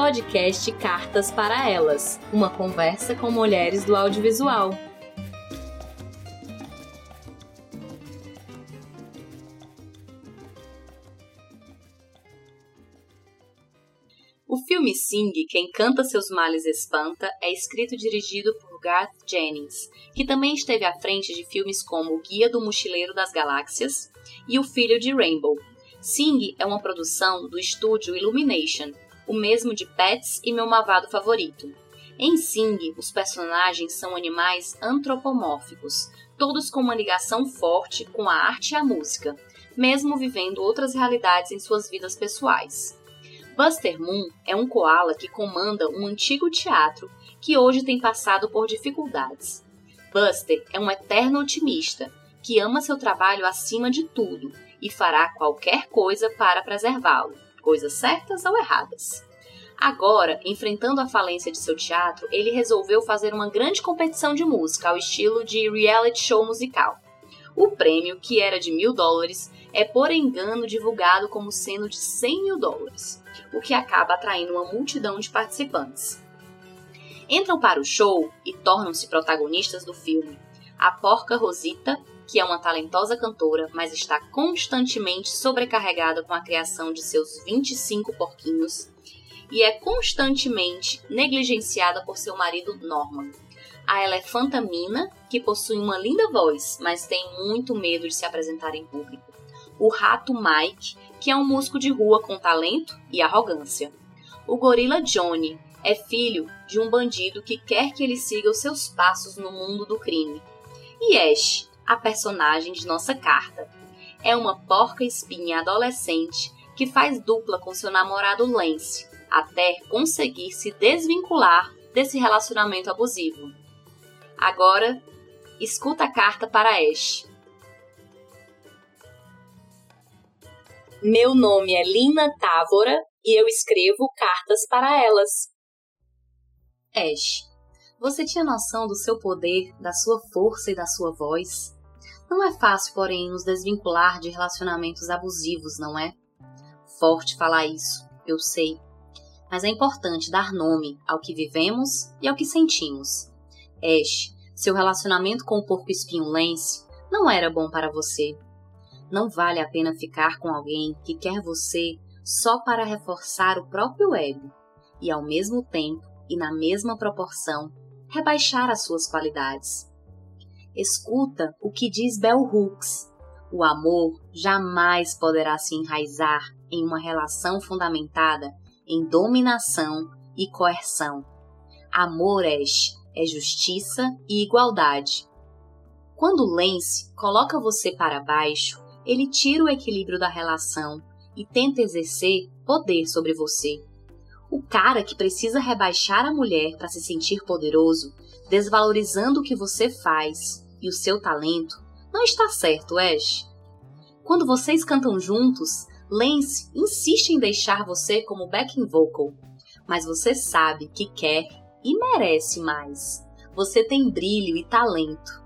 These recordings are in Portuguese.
podcast Cartas para Elas uma conversa com mulheres do audiovisual. O filme Sing, Quem Canta Seus Males Espanta, é escrito e dirigido por Garth Jennings, que também esteve à frente de filmes como O Guia do Mochileiro das Galáxias e O Filho de Rainbow. Sing é uma produção do estúdio Illumination, o mesmo de Pets e Meu Mavado Favorito. Em Sing, os personagens são animais antropomórficos, todos com uma ligação forte com a arte e a música, mesmo vivendo outras realidades em suas vidas pessoais. Buster Moon é um koala que comanda um antigo teatro que hoje tem passado por dificuldades. Buster é um eterno otimista que ama seu trabalho acima de tudo e fará qualquer coisa para preservá-lo, coisas certas ou erradas. Agora, enfrentando a falência de seu teatro, ele resolveu fazer uma grande competição de música ao estilo de reality show musical. O prêmio, que era de mil dólares, é por engano divulgado como sendo de 100 mil dólares o que acaba atraindo uma multidão de participantes. Entram para o show e tornam-se protagonistas do filme a porca Rosita, que é uma talentosa cantora, mas está constantemente sobrecarregada com a criação de seus 25 porquinhos e é constantemente negligenciada por seu marido Norman. A elefanta Mina, que possui uma linda voz, mas tem muito medo de se apresentar em público. O rato Mike, que é um músico de rua com talento e arrogância. O gorila Johnny é filho de um bandido que quer que ele siga os seus passos no mundo do crime. E Ash, a personagem de nossa carta, é uma porca espinha adolescente que faz dupla com seu namorado Lance, até conseguir se desvincular desse relacionamento abusivo. Agora, escuta a carta para Ash. Meu nome é Lina Távora e eu escrevo cartas para elas. Ash, você tinha noção do seu poder, da sua força e da sua voz? Não é fácil, porém, nos desvincular de relacionamentos abusivos, não é? Forte falar isso, eu sei. Mas é importante dar nome ao que vivemos e ao que sentimos. Ash, seu relacionamento com o porco espinho Lance não era bom para você. Não vale a pena ficar com alguém que quer você só para reforçar o próprio ego e, ao mesmo tempo e na mesma proporção, rebaixar as suas qualidades. Escuta o que diz Bell Hooks. O amor jamais poderá se enraizar em uma relação fundamentada em dominação e coerção. Amor é, é justiça e igualdade. Quando Lance coloca você para baixo, ele tira o equilíbrio da relação e tenta exercer poder sobre você. O cara que precisa rebaixar a mulher para se sentir poderoso, desvalorizando o que você faz e o seu talento, não está certo, Ash. Quando vocês cantam juntos, Lance insiste em deixar você como backing vocal, mas você sabe que quer e merece mais. Você tem brilho e talento.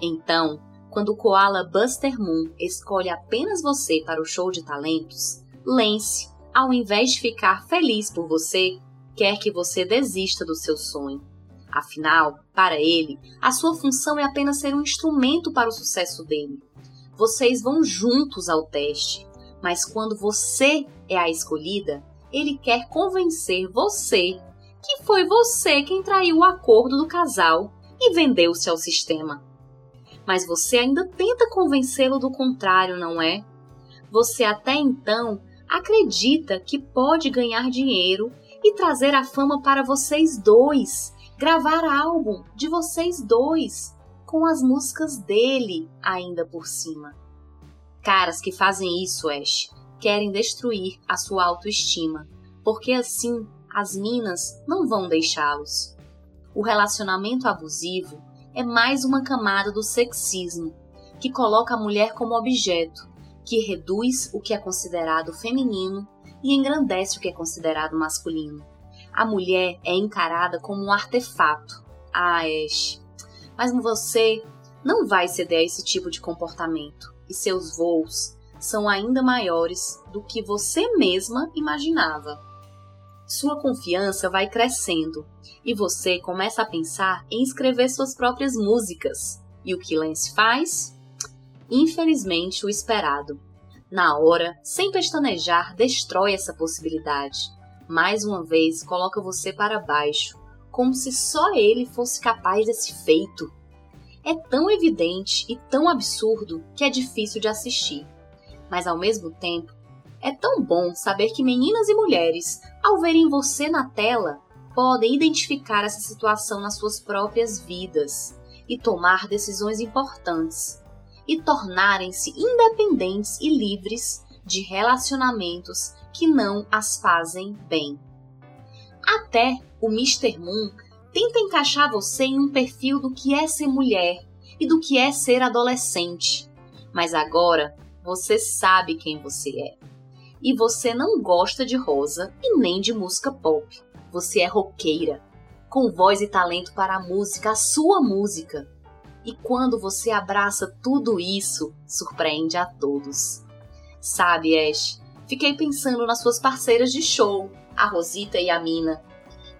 Então, quando o koala Buster Moon escolhe apenas você para o show de talentos, Lance, ao invés de ficar feliz por você, quer que você desista do seu sonho. Afinal, para ele, a sua função é apenas ser um instrumento para o sucesso dele. Vocês vão juntos ao teste, mas quando você é a escolhida, ele quer convencer você que foi você quem traiu o acordo do casal e vendeu-se ao sistema mas você ainda tenta convencê-lo do contrário, não é? Você até então acredita que pode ganhar dinheiro e trazer a fama para vocês dois, gravar álbum de vocês dois, com as músicas dele ainda por cima. Caras que fazem isso, Ash, querem destruir a sua autoestima, porque assim as minas não vão deixá-los. O relacionamento abusivo é mais uma camada do sexismo, que coloca a mulher como objeto, que reduz o que é considerado feminino e engrandece o que é considerado masculino. A mulher é encarada como um artefato. Ah, Ash. Mas você não vai ceder a esse tipo de comportamento e seus voos são ainda maiores do que você mesma imaginava. sua confiança vai crescendo e você começa a pensar em escrever suas próprias músicas. E o que Lance faz? Infelizmente, o esperado. Na hora, sem pestanejar, destrói essa possibilidade. Mais uma vez, coloca você para baixo, como se só ele fosse capaz desse feito. É tão evidente e tão absurdo que é difícil de assistir. Mas ao mesmo tempo, é tão bom saber que meninas e mulheres, ao verem você na tela, podem identificar essa situação nas suas próprias vidas e tomar decisões importantes e tornarem-se independentes e livres de relacionamentos que não as fazem bem. Até o Mr. Moon tenta encaixar você em um perfil do que é ser mulher e do que é ser adolescente. Mas agora você sabe quem você é. E você não gosta de rosa e nem de música pop. Você é roqueira, com voz e talento para a música, a sua música. E quando você abraça tudo isso, surpreende a todos. Sabe, Ash, fiquei pensando nas suas parceiras de show, a Rosita e a Mina.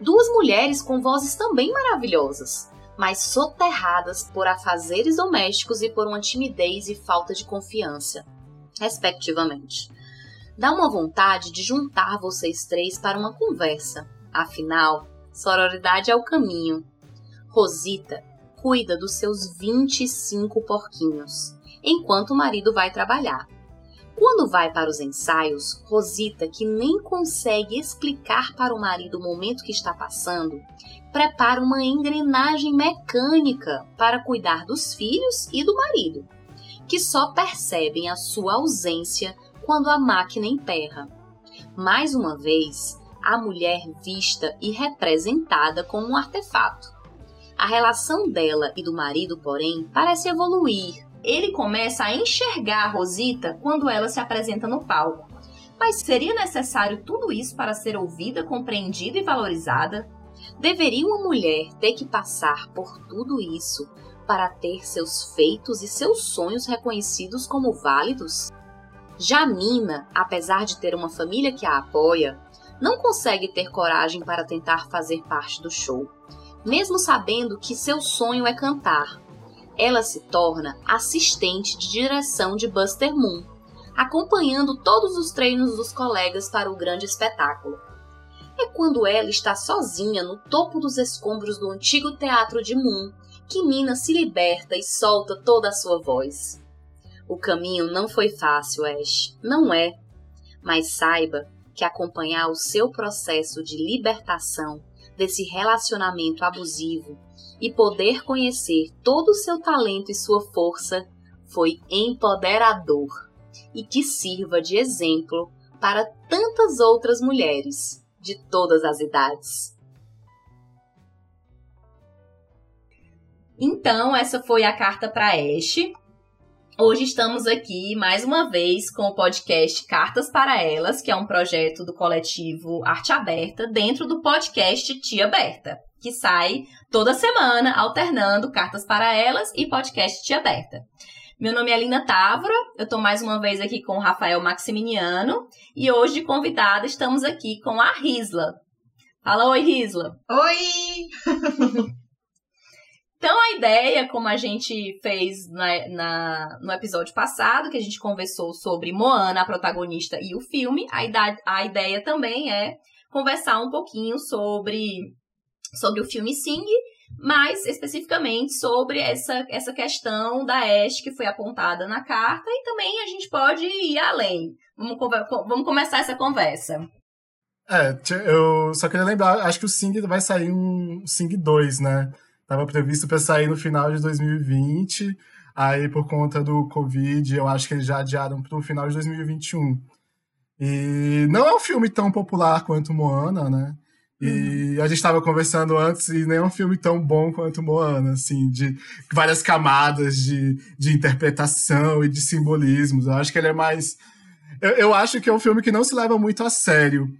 Duas mulheres com vozes também maravilhosas, mas soterradas por afazeres domésticos e por uma timidez e falta de confiança, respectivamente. Dá uma vontade de juntar vocês três para uma conversa, Afinal, sororidade é o caminho. Rosita cuida dos seus 25 porquinhos, enquanto o marido vai trabalhar. Quando vai para os ensaios, Rosita, que nem consegue explicar para o marido o momento que está passando, prepara uma engrenagem mecânica para cuidar dos filhos e do marido, que só percebem a sua ausência quando a máquina emperra. Mais uma vez, a mulher vista e representada como um artefato. A relação dela e do marido, porém, parece evoluir. Ele começa a enxergar a Rosita quando ela se apresenta no palco. Mas seria necessário tudo isso para ser ouvida, compreendida e valorizada? Deveria uma mulher ter que passar por tudo isso para ter seus feitos e seus sonhos reconhecidos como válidos? Jamina, apesar de ter uma família que a apoia, não consegue ter coragem para tentar fazer parte do show, mesmo sabendo que seu sonho é cantar. Ela se torna assistente de direção de Buster Moon, acompanhando todos os treinos dos colegas para o grande espetáculo. É quando ela está sozinha no topo dos escombros do antigo teatro de Moon que Mina se liberta e solta toda a sua voz. O caminho não foi fácil, Ash, não é. Mas saiba que acompanhar o seu processo de libertação desse relacionamento abusivo e poder conhecer todo o seu talento e sua força foi empoderador e que sirva de exemplo para tantas outras mulheres de todas as idades. Então, essa foi a carta para Ashe. Hoje estamos aqui mais uma vez com o podcast Cartas para Elas, que é um projeto do coletivo Arte Aberta, dentro do podcast Tia Aberta, que sai toda semana alternando Cartas para Elas e podcast Tia Aberta. Meu nome é Lina Távora, eu estou mais uma vez aqui com o Rafael Maximiniano e hoje convidada estamos aqui com a Risla. Fala oi, Risla. Oi! Então, a ideia, como a gente fez na, na, no episódio passado, que a gente conversou sobre Moana, a protagonista, e o filme, a, idade, a ideia também é conversar um pouquinho sobre, sobre o filme Sing, mais especificamente sobre essa, essa questão da Ash que foi apontada na carta, e também a gente pode ir além. Vamos, vamos começar essa conversa. É, eu só queria lembrar, acho que o Sing vai sair um Sing 2, né? Estava previsto para sair no final de 2020, aí por conta do Covid, eu acho que eles já adiaram para o final de 2021. E não é um filme tão popular quanto Moana, né? E uhum. a gente estava conversando antes e nem é um filme tão bom quanto Moana, assim, de várias camadas de, de interpretação e de simbolismos. Eu acho que ele é mais. Eu, eu acho que é um filme que não se leva muito a sério.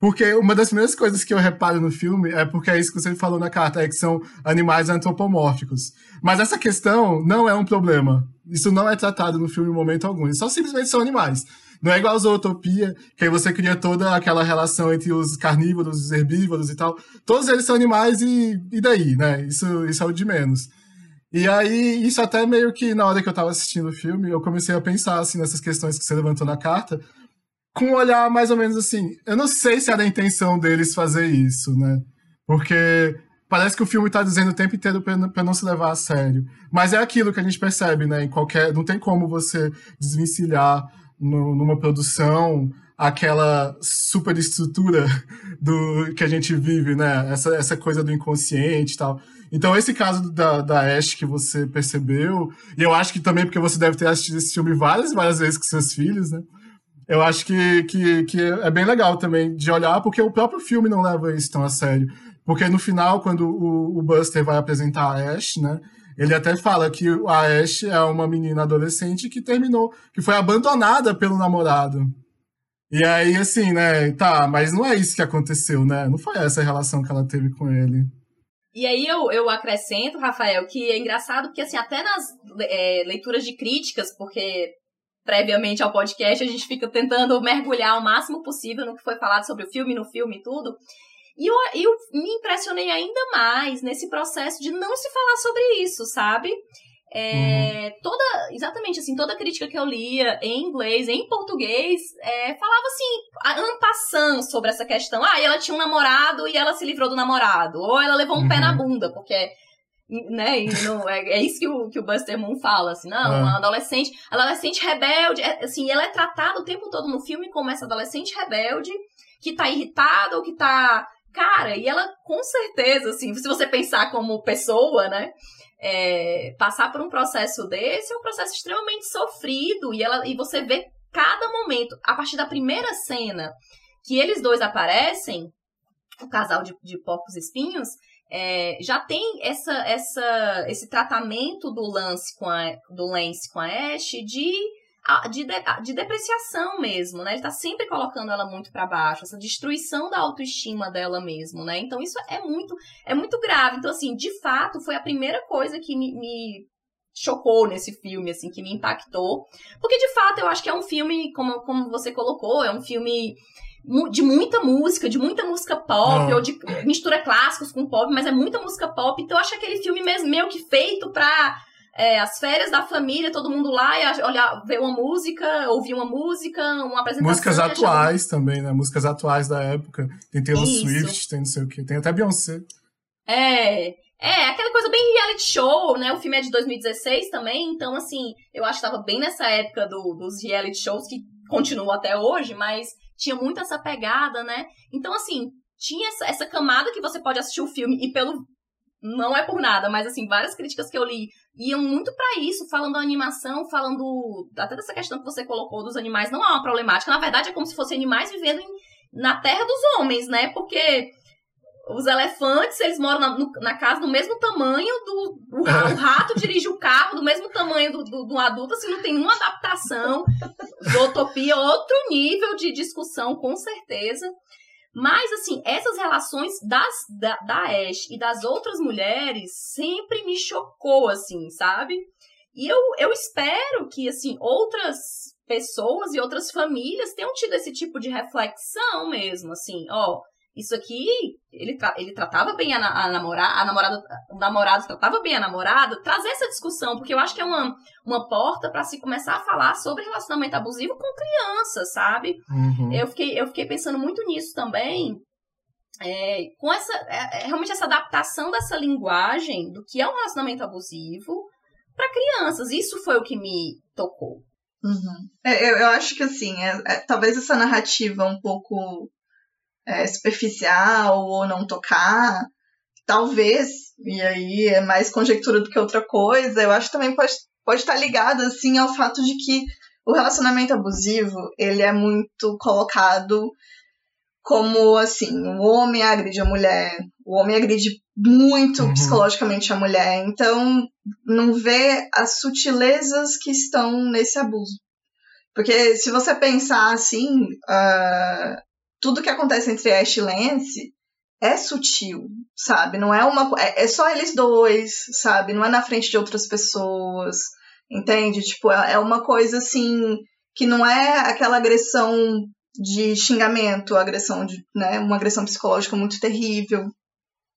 Porque uma das primeiras coisas que eu reparo no filme é porque é isso que você falou na carta, é que são animais antropomórficos. Mas essa questão não é um problema. Isso não é tratado no filme em momento algum. Só simplesmente são animais. Não é igual a zootopia, que aí você cria toda aquela relação entre os carnívoros, os herbívoros e tal. Todos eles são animais e, e daí, né? Isso, isso é o de menos. E aí, isso até meio que na hora que eu tava assistindo o filme, eu comecei a pensar assim nessas questões que você levantou na carta, com um olhar mais ou menos assim. Eu não sei se era a intenção deles fazer isso, né? Porque parece que o filme tá dizendo o tempo inteiro para não se levar a sério. Mas é aquilo que a gente percebe, né? Em qualquer. Não tem como você desvencilhar no, numa produção aquela superestrutura do que a gente vive, né? Essa, essa coisa do inconsciente e tal. Então, esse caso da, da Ash que você percebeu, e eu acho que também porque você deve ter assistido esse filme várias, várias vezes com seus filhos, né? Eu acho que, que, que é bem legal também de olhar, porque o próprio filme não leva isso tão a sério. Porque no final, quando o, o Buster vai apresentar a Ash, né? Ele até fala que a Ash é uma menina adolescente que terminou, que foi abandonada pelo namorado. E aí, assim, né? Tá, mas não é isso que aconteceu, né? Não foi essa a relação que ela teve com ele. E aí eu, eu acrescento, Rafael, que é engraçado porque, assim, até nas é, leituras de críticas, porque previamente ao podcast a gente fica tentando mergulhar o máximo possível no que foi falado sobre o filme, no filme e tudo. E eu, eu me impressionei ainda mais nesse processo de não se falar sobre isso, sabe? É, uhum. toda, exatamente assim, toda crítica que eu lia em inglês, em português, é, falava assim, ampassando sobre essa questão. Ah, ela tinha um namorado e ela se livrou do namorado. Ou ela levou um uhum. pé na uhum. bunda, porque né? E não, é, é isso que o, que o Buster Moon fala, assim, não, é. uma adolescente, adolescente rebelde, é, assim, ela é tratada o tempo todo no filme como essa adolescente rebelde que tá irritada ou que tá. Cara, e ela com certeza, assim, se você pensar como pessoa, né? é, passar por um processo desse é um processo extremamente sofrido e, ela, e você vê cada momento, a partir da primeira cena que eles dois aparecem, o casal de, de porcos espinhos, é, já tem essa, essa, esse tratamento do Lance com a, do Lance com a Ash de de, de depreciação mesmo, né? Ele tá sempre colocando ela muito para baixo, essa destruição da autoestima dela mesmo, né? Então isso é muito, é muito grave. Então, assim, de fato, foi a primeira coisa que me, me chocou nesse filme, assim, que me impactou. Porque, de fato, eu acho que é um filme, como, como você colocou, é um filme de muita música, de muita música pop, ah. ou de mistura clássicos com pop, mas é muita música pop. Então, eu acho aquele filme mesmo meio que feito pra é, as férias da família, todo mundo lá e olhar, ver uma música, ouvir uma música, uma apresentação. Músicas atuais também, né? Músicas atuais da época. Tem Taylor Isso. Swift, tem não sei o quê. Tem até Beyoncé. É. É, aquela coisa bem reality show, né? O filme é de 2016 também, então, assim, eu acho que tava bem nessa época do, dos reality shows, que continua até hoje, mas tinha muito essa pegada, né? Então, assim, tinha essa, essa camada que você pode assistir o filme e pelo não é por nada, mas assim, várias críticas que eu li iam muito para isso, falando da animação, falando até dessa questão que você colocou dos animais, não é uma problemática, na verdade é como se fossem animais vivendo em, na terra dos homens, né? Porque os elefantes, eles moram na, no, na casa do mesmo tamanho do. O, o, rato dirige o carro do mesmo tamanho do, do, do adulto, assim, não tem nenhuma adaptação. Zootopia, outro nível de discussão, com certeza. Mas, assim, essas relações das, da, da Ash e das outras mulheres sempre me chocou, assim, sabe? E eu, eu espero que, assim, outras pessoas e outras famílias tenham tido esse tipo de reflexão mesmo, assim, ó, isso aqui, ele, tra ele tratava bem a, a namorada, a namorada, o namorado tratava bem a namorada, trazer essa discussão, porque eu acho que é uma, uma porta para se começar a falar sobre relacionamento abusivo com crianças, sabe? Uhum. Eu, fiquei, eu fiquei pensando muito nisso também, é, com essa, é, é, realmente essa adaptação dessa linguagem do que é um relacionamento abusivo para crianças. Isso foi o que me tocou. Uhum. É, eu, eu, acho que assim, é, é, talvez essa narrativa um pouco é, superficial ou não tocar, talvez, e aí é mais conjectura do que outra coisa, eu acho que também pode, pode estar ligado assim ao fato de que o relacionamento abusivo, ele é muito colocado como assim, o homem agride a mulher, o homem agride muito uhum. psicologicamente a mulher, então não vê as sutilezas que estão nesse abuso. Porque se você pensar assim, uh, tudo que acontece entre Ash e Lance é sutil, sabe? Não é uma. É, é, só eles dois, sabe? Não é na frente de outras pessoas, entende? Tipo, é, é uma coisa assim que não é aquela agressão de xingamento, agressão de, né, uma agressão psicológica muito terrível,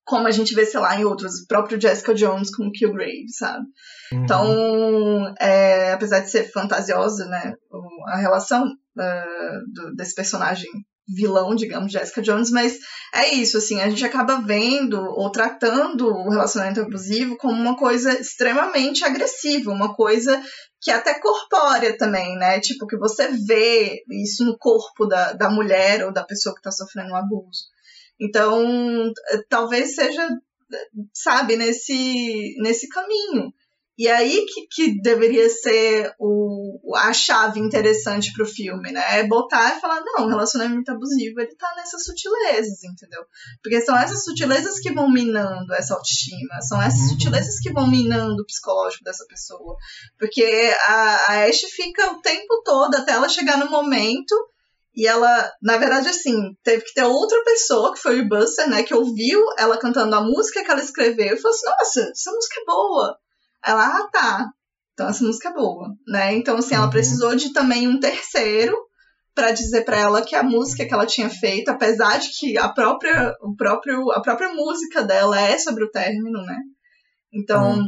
como a gente vê, sei lá, em outros, o próprio Jessica Jones com Killgrave, sabe? Uhum. Então, é, apesar de ser fantasiosa, né, a relação uh, do, desse personagem vilão, digamos, Jessica Jones, mas é isso, assim, a gente acaba vendo ou tratando o relacionamento abusivo como uma coisa extremamente agressiva, uma coisa que é até corpórea também, né? Tipo, que você vê isso no corpo da, da mulher ou da pessoa que está sofrendo um abuso. Então, talvez seja, sabe, nesse, nesse caminho. E aí que, que deveria ser o, a chave interessante pro filme, né? É botar e falar, não, o relacionamento abusivo, ele tá nessas sutilezas, entendeu? Porque são essas sutilezas que vão minando essa autoestima, são essas uhum. sutilezas que vão minando o psicológico dessa pessoa. Porque a, a Ash fica o tempo todo até ela chegar no momento e ela, na verdade, assim, teve que ter outra pessoa, que foi o Buster, né, que ouviu ela cantando a música que ela escreveu e falou assim: Nossa, essa música é boa. Ela, ah, tá. Então essa música é boa, né? Então, assim, ela uhum. precisou de também um terceiro para dizer para ela que a música que ela tinha feito, apesar de que a própria, o próprio, a própria música dela é sobre o término, né? Então, uhum.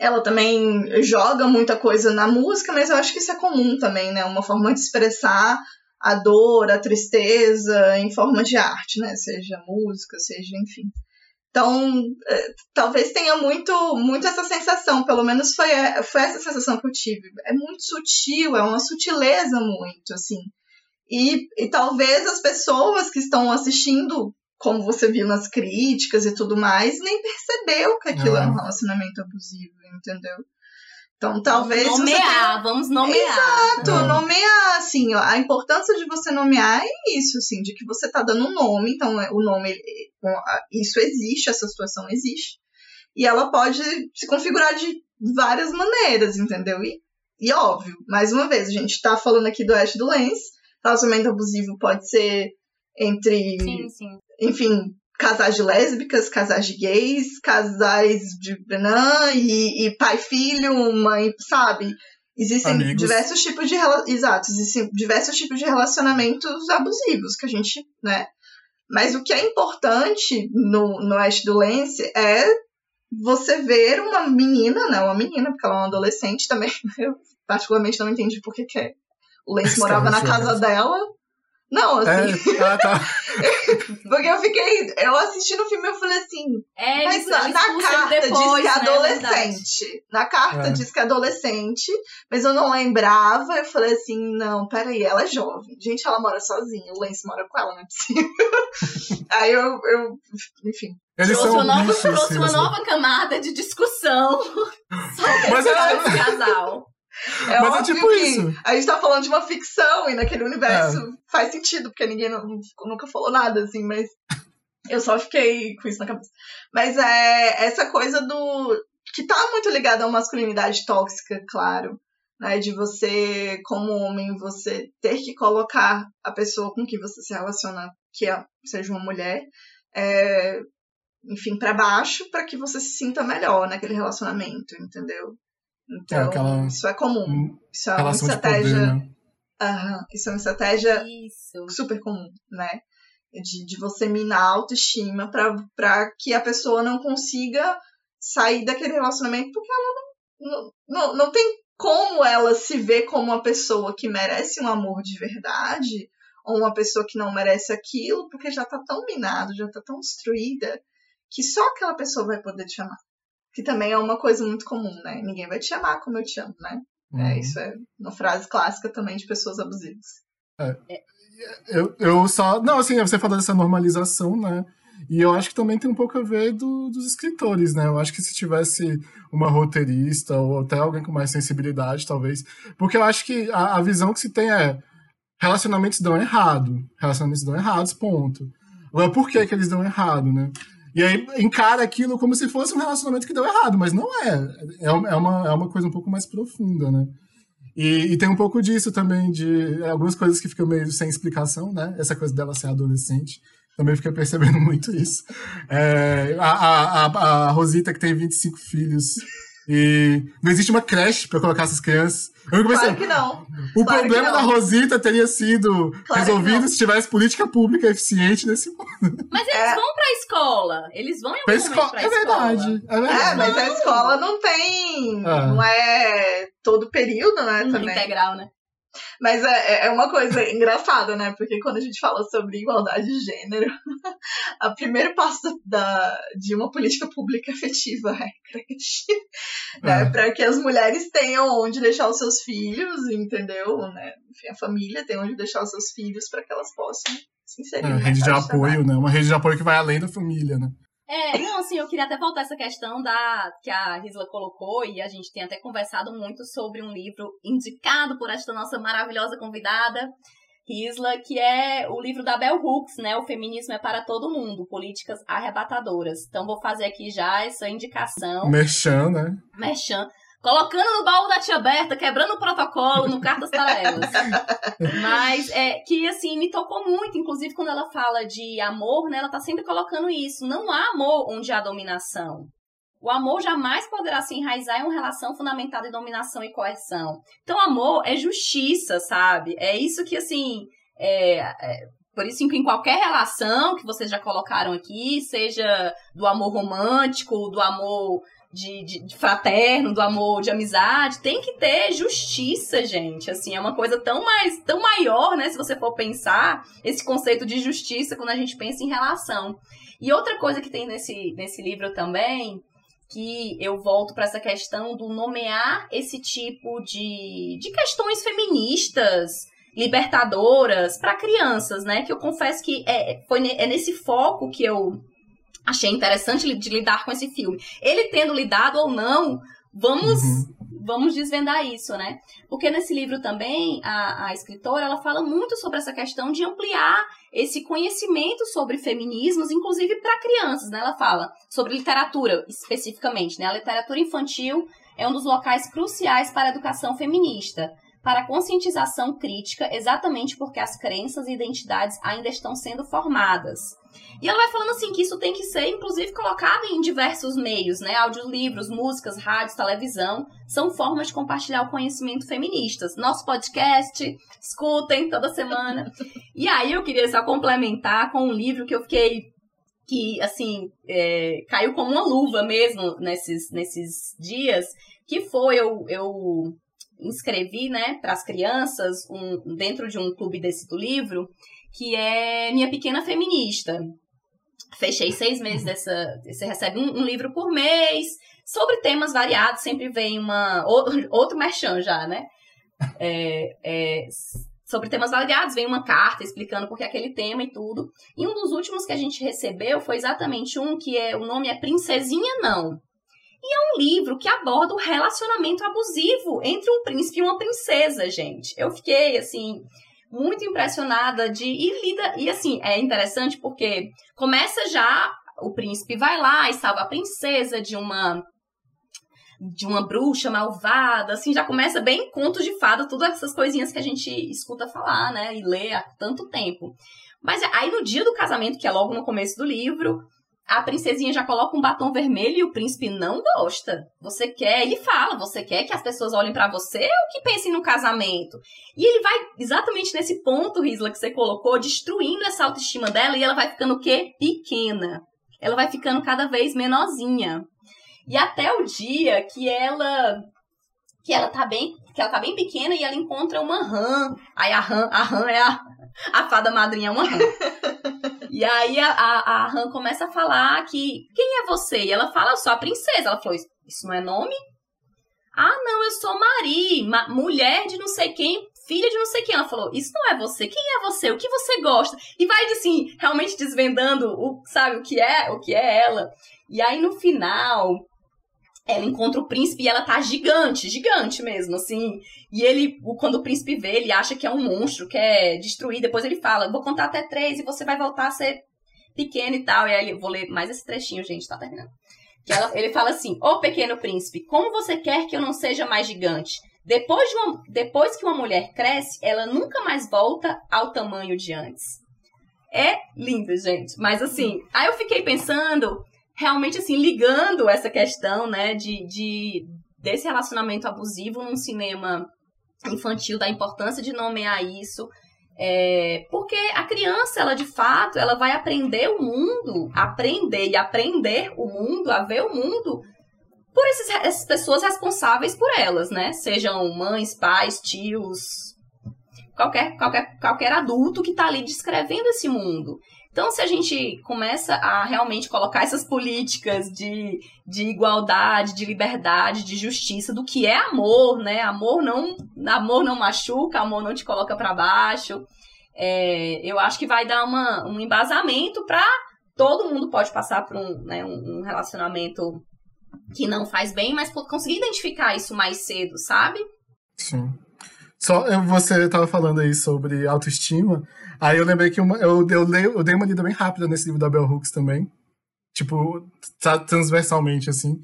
ela também joga muita coisa na música, mas eu acho que isso é comum também, né? Uma forma de expressar a dor, a tristeza em forma de arte, né? Seja música, seja, enfim. Então, é, talvez tenha muito, muito essa sensação, pelo menos foi, é, foi essa sensação que eu tive. É muito sutil, é uma sutileza muito, assim. E, e talvez as pessoas que estão assistindo, como você viu nas críticas e tudo mais, nem percebeu que aquilo é, é um relacionamento abusivo, entendeu? Então, talvez. Nomear, tenha... vamos nomear. Exato, é. nomear, assim, a importância de você nomear é isso, assim, de que você tá dando um nome, então é, o nome, isso existe, essa situação existe. E ela pode se configurar de várias maneiras, entendeu? E, e óbvio, mais uma vez, a gente tá falando aqui do Ash do Lens, relacionamento abusivo pode ser entre. Sim, sim. Enfim, casais de lésbicas, casais de gays, casais de e, e pai filho, mãe, sabe? Existem Amigos. diversos tipos de exato, existem diversos tipos de relacionamentos abusivos que a gente, né? Mas o que é importante no, no Oeste do Lance é você ver uma menina, né? Uma menina, porque ela é uma adolescente também. Eu particularmente não entendi por que, que é. o Lance morava na casa dela não, assim. É, ah, tá. porque eu fiquei. Eu assisti no filme e eu falei assim. É, mas na, na carta depois, diz que é né, adolescente. na carta é. diz que é adolescente, mas eu não lembrava. Eu falei assim: não, peraí, ela é jovem. Gente, ela mora sozinha. O Lance mora com ela, não é possível. Aí eu, eu. Enfim. Eles trouxe uma, nova, trouxe uma nova camada de discussão sobre mas esse casal. É Mas é tipo isso. A gente tá falando de uma ficção e naquele universo é. faz sentido, porque ninguém nunca falou nada, assim, mas eu só fiquei com isso na cabeça. Mas é essa coisa do. que tá muito ligada a uma masculinidade tóxica, claro. Né, de você, como homem, você ter que colocar a pessoa com que você se relaciona, que é, seja uma mulher, é, enfim, para baixo, para que você se sinta melhor naquele relacionamento, entendeu? É, então, é aquela... isso é comum. Isso é uma estratégia. Poder, né? uhum, isso é uma estratégia isso. super comum, né? De, de você minar a autoestima para que a pessoa não consiga sair daquele relacionamento porque ela não, não, não, não tem como ela se ver como uma pessoa que merece um amor de verdade ou uma pessoa que não merece aquilo porque já tá tão minado, já tá tão destruída que só aquela pessoa vai poder te amar que também é uma coisa muito comum, né? Ninguém vai te amar como eu te amo, né? É, uhum. É, isso é uma frase clássica também de pessoas abusivas. É. Eu, eu só. Não, assim, você falou dessa normalização, né? E eu acho que também tem um pouco a ver do, dos escritores, né? Eu acho que se tivesse uma roteirista ou até alguém com mais sensibilidade, talvez. Porque eu acho que a, a visão que se tem é relacionamentos dão errado. Relacionamentos dão errados, ponto. Agora, por que, que eles dão errado, né? E aí encara aquilo como se fosse um relacionamento que deu errado, mas não é. É, é uma, é uma coisa um pouco mais profunda, né? E, e, tem um pouco disso também, de algumas coisas que ficam meio sem explicação, né? Essa coisa dela ser adolescente. Também fiquei percebendo muito isso. É, a, a, a, Rosita, que tem 25 filhos, E não existe uma creche para colocar essas crianças. Eu pensei, claro que não. O claro problema não. da Rosita teria sido claro resolvido se tivesse política pública eficiente nesse mundo. Mas eles é. vão pra escola. Eles vão em algum pra escola. Pra é verdade. É verdade. É, mas a escola não tem. Ah. Não é todo período, né? Também. Integral, né? Mas é, é, é uma coisa engraçada, né? Porque quando a gente fala sobre igualdade de gênero, a primeiro passo da, de uma política pública efetiva é creche. Né? É. Para que as mulheres tenham onde deixar os seus filhos, entendeu? Né? Enfim, a família tem onde deixar os seus filhos para que elas possam se inserir. É, rede de apoio, né? Uma rede de apoio que vai além da família, né? É, não, assim, eu queria até voltar essa questão da que a Risla colocou, e a gente tem até conversado muito sobre um livro indicado por esta nossa maravilhosa convidada, Risla, que é o livro da Bell Hooks, né? O Feminismo é para Todo Mundo, Políticas Arrebatadoras. Então, vou fazer aqui já essa indicação. Merchan, né? Merchan colocando no baú da tia Berta, quebrando o protocolo no Cartas para Elas. Mas é que assim me tocou muito, inclusive quando ela fala de amor, né, ela tá sempre colocando isso. Não há amor onde há dominação. O amor jamais poderá se enraizar em uma relação fundamentada em dominação e coerção. Então, amor é justiça, sabe? É isso que, assim, é, é, por isso que em qualquer relação que vocês já colocaram aqui, seja do amor romântico, do amor de, de, de, fraterno, do amor, de amizade, tem que ter justiça, gente. Assim, é uma coisa tão mais, tão maior, né? Se você for pensar esse conceito de justiça quando a gente pensa em relação. E outra coisa que tem nesse, nesse livro também, que eu volto para essa questão do nomear esse tipo de, de questões feministas, libertadoras para crianças, né? Que eu confesso que é, foi, é nesse foco que eu achei interessante de lidar com esse filme. Ele tendo lidado ou não, vamos uhum. vamos desvendar isso, né? Porque nesse livro também a, a escritora ela fala muito sobre essa questão de ampliar esse conhecimento sobre feminismos, inclusive para crianças, né? Ela fala sobre literatura especificamente, né? A literatura infantil é um dos locais cruciais para a educação feminista para a conscientização crítica, exatamente porque as crenças e identidades ainda estão sendo formadas. E ela vai falando assim que isso tem que ser, inclusive, colocado em diversos meios, né? Audiolivros, músicas, rádios, televisão, são formas de compartilhar o conhecimento feministas. Nosso podcast, escutem toda semana. e aí eu queria só complementar com um livro que eu fiquei que, assim, é, caiu como uma luva mesmo nesses, nesses dias, que foi, eu, eu inscrevi, né, para as crianças, um, dentro de um clube desse do livro, que é Minha Pequena Feminista. Fechei seis meses dessa. Você recebe um, um livro por mês, sobre temas variados, sempre vem uma. Outro merchan já, né? É, é, sobre temas variados, vem uma carta explicando por que aquele tema e tudo. E um dos últimos que a gente recebeu foi exatamente um que é o nome é Princesinha Não. E é um livro que aborda o relacionamento abusivo entre um príncipe e uma princesa, gente. Eu fiquei, assim, muito impressionada de. E lida. E assim, é interessante porque começa já. O príncipe vai lá e salva a princesa de uma de uma bruxa malvada, assim, já começa bem contos de fada, todas essas coisinhas que a gente escuta falar, né, e lê há tanto tempo. Mas aí no dia do casamento, que é logo no começo do livro, a princesinha já coloca um batom vermelho e o príncipe não gosta. Você quer, ele fala, você quer que as pessoas olhem para você ou que pensem no casamento? E ele vai exatamente nesse ponto, Risla, que você colocou, destruindo essa autoestima dela e ela vai ficando o quê? Pequena. Ela vai ficando cada vez menorzinha. E até o dia que ela que ela tá bem, que ela tá bem pequena e ela encontra uma rã. Aí a rã, a rã é a, a fada madrinha é uma rã. E aí a, a, a Han começa a falar que quem é você? E ela fala, eu sou a princesa. Ela falou, isso não é nome? Ah, não, eu sou Mari, ma mulher de não sei quem, filha de não sei quem. Ela falou, isso não é você. Quem é você? O que você gosta? E vai assim, realmente desvendando o, sabe, o que é, o que é ela. E aí no final, ela encontra o príncipe e ela tá gigante, gigante mesmo, assim. E ele, quando o príncipe vê, ele acha que é um monstro, quer destruir. Depois ele fala: Vou contar até três e você vai voltar a ser pequeno e tal. E aí eu vou ler mais esse trechinho, gente, tá terminando. Que ela, ele fala assim: Ô pequeno príncipe, como você quer que eu não seja mais gigante? Depois, de uma, depois que uma mulher cresce, ela nunca mais volta ao tamanho de antes. É lindo, gente. Mas assim, aí eu fiquei pensando realmente assim ligando essa questão, né, de, de desse relacionamento abusivo num cinema infantil, da importância de nomear isso. É, porque a criança, ela de fato, ela vai aprender o mundo, aprender e aprender o mundo, a ver o mundo por esses, essas pessoas responsáveis por elas, né? Sejam mães, pais, tios, qualquer, qualquer, qualquer adulto que está ali descrevendo esse mundo. Então, se a gente começa a realmente colocar essas políticas de, de igualdade, de liberdade, de justiça, do que é amor, né? Amor não, amor não machuca, amor não te coloca para baixo. É, eu acho que vai dar uma, um embasamento para todo mundo pode passar por um, né, um, um relacionamento que não faz bem, mas conseguir identificar isso mais cedo, sabe? Sim. Só você estava falando aí sobre autoestima. Aí eu lembrei que uma, eu, eu, leio, eu dei uma lida bem rápida nesse livro da Bell Hooks também. Tipo, transversalmente, assim.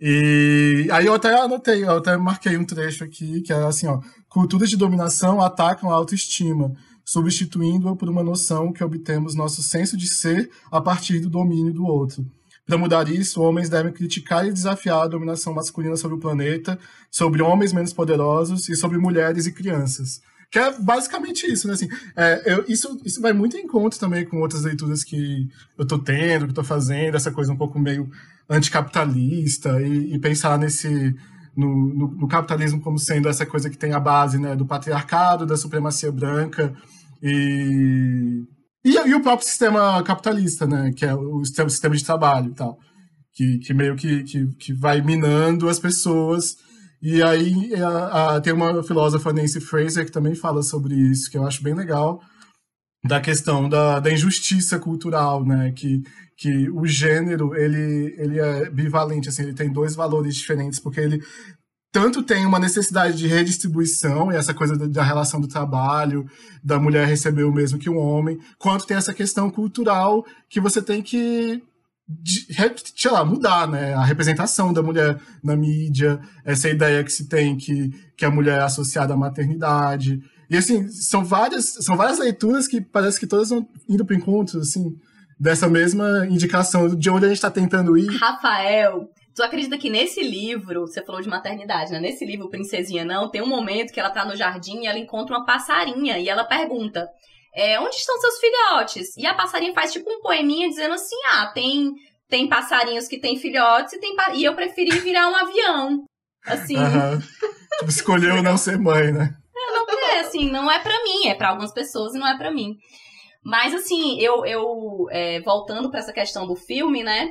E aí eu até anotei, eu até marquei um trecho aqui, que é assim, ó. Culturas de dominação atacam a autoestima, substituindo-a por uma noção que obtemos nosso senso de ser a partir do domínio do outro. Para mudar isso, homens devem criticar e desafiar a dominação masculina sobre o planeta, sobre homens menos poderosos e sobre mulheres e crianças. Que é basicamente isso, né? Assim, é, eu, isso, isso vai muito em conta também com outras leituras que eu tô tendo, que tô fazendo, essa coisa um pouco meio anticapitalista e, e pensar nesse. No, no, no, capitalismo como sendo essa coisa que tem a base né, do patriarcado, da supremacia branca e e, e, o próprio sistema capitalista, né? Que é o sistema, sistema de trabalho e tal. Que, que meio que, que, que vai minando as pessoas. E aí a, a, tem uma filósofa, Nancy Fraser, que também fala sobre isso, que eu acho bem legal, da questão da, da injustiça cultural, né? Que, que o gênero, ele, ele é bivalente, assim, ele tem dois valores diferentes, porque ele tanto tem uma necessidade de redistribuição e essa coisa da relação do trabalho, da mulher receber o mesmo que um homem, quanto tem essa questão cultural que você tem que sei lá, mudar, né? A representação da mulher na mídia, essa ideia que se tem que, que a mulher é associada à maternidade. E assim, são várias, são várias leituras que parece que todas vão indo para encontro, assim, dessa mesma indicação de onde a gente está tentando ir. Rafael, Tu acredita que nesse livro, você falou de maternidade, né? Nesse livro, Princesinha Não, tem um momento que ela tá no jardim e ela encontra uma passarinha e ela pergunta: é, onde estão seus filhotes? E a passarinha faz tipo um poeminha dizendo assim: ah, tem, tem passarinhos que têm filhotes e, tem, e eu preferi virar um avião. Assim. Uhum. Tipo, escolheu não ser mãe, né? É, não é, assim, não é para mim, é para algumas pessoas e não é para mim. Mas assim, eu, eu é, voltando para essa questão do filme, né?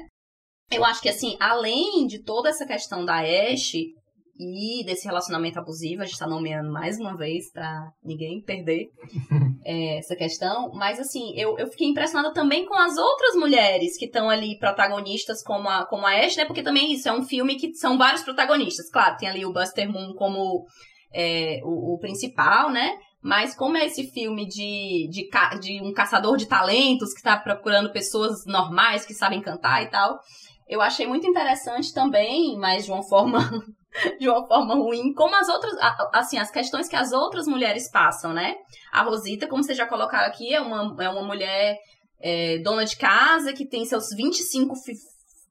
eu acho que, assim, além de toda essa questão da Ashe e desse relacionamento abusivo, a gente tá nomeando mais uma vez pra ninguém perder é, essa questão, mas, assim, eu, eu fiquei impressionada também com as outras mulheres que estão ali protagonistas como a, como a Ashe, né? Porque também isso é um filme que são vários protagonistas. Claro, tem ali o Buster Moon como é, o, o principal, né? Mas como é esse filme de, de, de um caçador de talentos que está procurando pessoas normais que sabem cantar e tal, eu achei muito interessante também, mas de uma forma de uma forma ruim, como as outras, assim, as questões que as outras mulheres passam, né? A Rosita, como vocês já colocaram aqui, é uma, é uma mulher é, dona de casa que tem seus 25 fi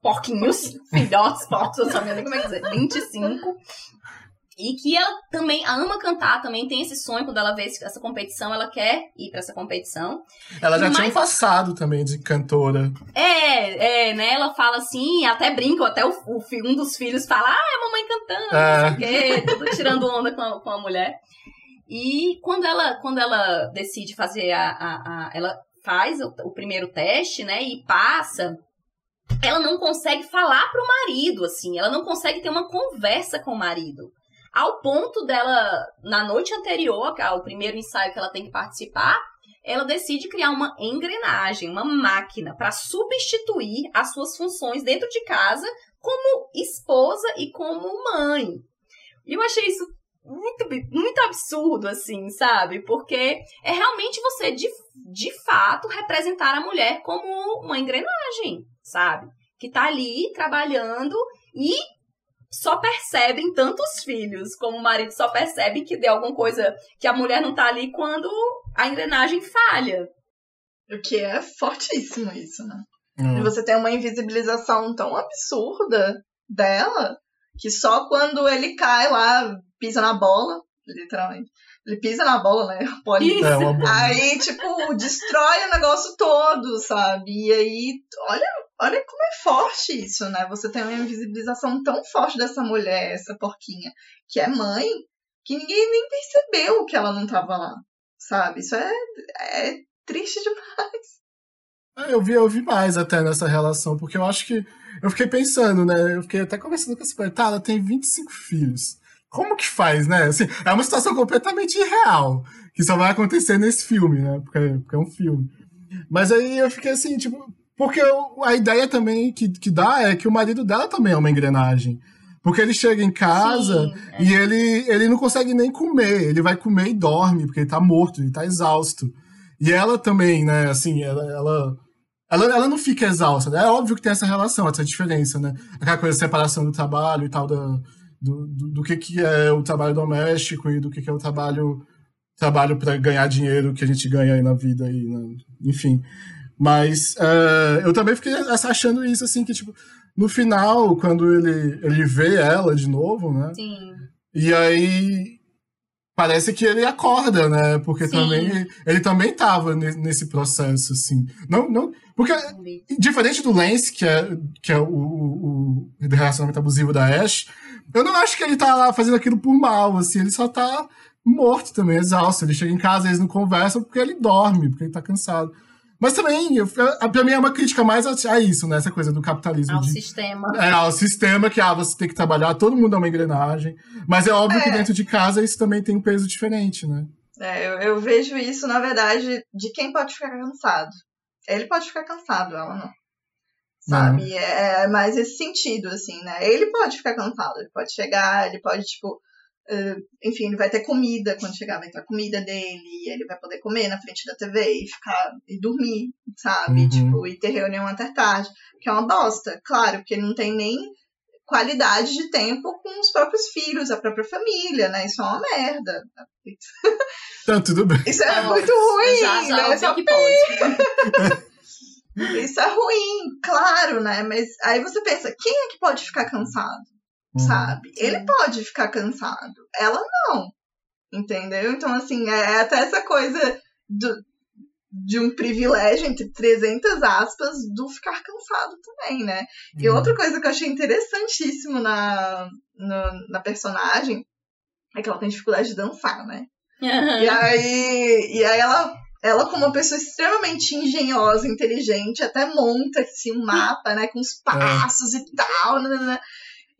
porquinhos, filhotes, porcos, eu não sabia como é que dizer, 25, e que ela também ama cantar, também tem esse sonho, quando ela vê essa competição, ela quer ir para essa competição. Ela já Mas... tinha um passado também de cantora. É, é, né? Ela fala assim, até brinca, até o, o um dos filhos fala, ah, é a mamãe cantando, é. não sei o quê, tudo tirando onda com a, com a mulher. E quando ela, quando ela decide fazer a. a, a ela faz o, o primeiro teste, né? E passa ela não consegue falar pro marido, assim, ela não consegue ter uma conversa com o marido. Ao ponto dela, na noite anterior, ao é primeiro ensaio que ela tem que participar, ela decide criar uma engrenagem, uma máquina, para substituir as suas funções dentro de casa como esposa e como mãe. E eu achei isso muito, muito absurdo, assim, sabe? Porque é realmente você, de, de fato, representar a mulher como uma engrenagem, sabe? Que tá ali trabalhando e só percebem tantos filhos, como o marido só percebe que deu alguma coisa que a mulher não tá ali quando a engrenagem falha. O que é fortíssimo isso, né? Hum. E você tem uma invisibilização tão absurda dela Que só quando ele cai lá, pisa na bola, literalmente. Ele pisa na bola, né? Pode. É, uma bola. Aí, tipo, destrói o negócio todo, sabe? E aí, olha, olha como é forte isso, né? Você tem uma invisibilização tão forte dessa mulher, essa porquinha, que é mãe, que ninguém nem percebeu que ela não tava lá, sabe? Isso é, é triste demais. É, Eu vi, eu vi mais até nessa relação, porque eu acho que. Eu fiquei pensando, né? Eu fiquei até conversando com essa mulher. Tá, ela tem 25 filhos. Como que faz, né? Assim, é uma situação completamente irreal, que só vai acontecer nesse filme, né? Porque, porque é um filme. Mas aí eu fiquei assim, tipo. Porque eu- a ideia também que, que dá é que o marido dela também é uma engrenagem. Porque ele chega em casa Sim, é. e ele, ele não consegue nem comer. Ele vai comer e dorme, porque ele tá morto, ele tá exausto. E ela também, né? Assim, ela, ela, ela, ela não fica exausta. né? É óbvio que tem essa relação, essa diferença, né? Aquela coisa de separação do trabalho e tal, da, do, do, do que, que é o trabalho doméstico e do que, que é o trabalho trabalho para ganhar dinheiro que a gente ganha aí na vida. Aí, né? Enfim. Mas é, eu também fiquei achando isso, assim, que, tipo, no final, quando ele, ele vê ela de novo, né? Sim. E aí parece que ele acorda, né? Porque Sim. também ele também tava ne- nesse processo, assim. Não, não, porque diferente do Lance, que é, que é o, o, o relacionamento abusivo da Ash, eu não acho que ele tá lá fazendo aquilo por mal, assim. Ele só tá morto também, exausto. Ele chega em casa, eles não conversam porque ele dorme, porque ele tá cansado. Mas também, eu, pra mim é uma crítica mais a, a isso, né? Essa coisa do capitalismo Ao de sistema. é, ao sistema que ah, você tem que trabalhar, todo mundo é uma engrenagem. Mas é óbvio que É. dentro de casa isso também tem um peso diferente, né? É, eu, eu vejo isso, na verdade, de quem pode ficar cansado. Ele pode ficar cansado, ela não. Sabe? É, é mais esse sentido, assim, né? Ele pode ficar cansado, ele pode chegar, ele pode, tipo. eh, enfim, ele vai ter comida quando chegar, vai ter a comida dele, e ele vai poder comer na frente da TV e ficar e dormir, sabe? Uhum. Tipo, e ter reunião até tarde, que é uma bosta, claro, porque ele não tem nem qualidade de tempo com os próprios filhos, a própria família, né? Isso é uma merda. Então, tudo bem. Isso é Ah, muito ruim, já, já né? Só que pode. Isso é ruim, claro, né? Mas aí você pensa, quem é que pode ficar cansado, Uhum. sabe? Sim. Ele pode ficar cansado, ela não. Entendeu? Então, assim, é até essa coisa do, de um privilégio, entre 300 aspas, do ficar cansado também, né? E Uhum. outra coisa que eu achei interessantíssimo na, no- na personagem é que ela tem dificuldade de dançar, né? E aí, e aí ela, ela, como uma pessoa extremamente engenhosa, inteligente, até monta assim, um mapa, né? Com os passos e tal. né, né, né.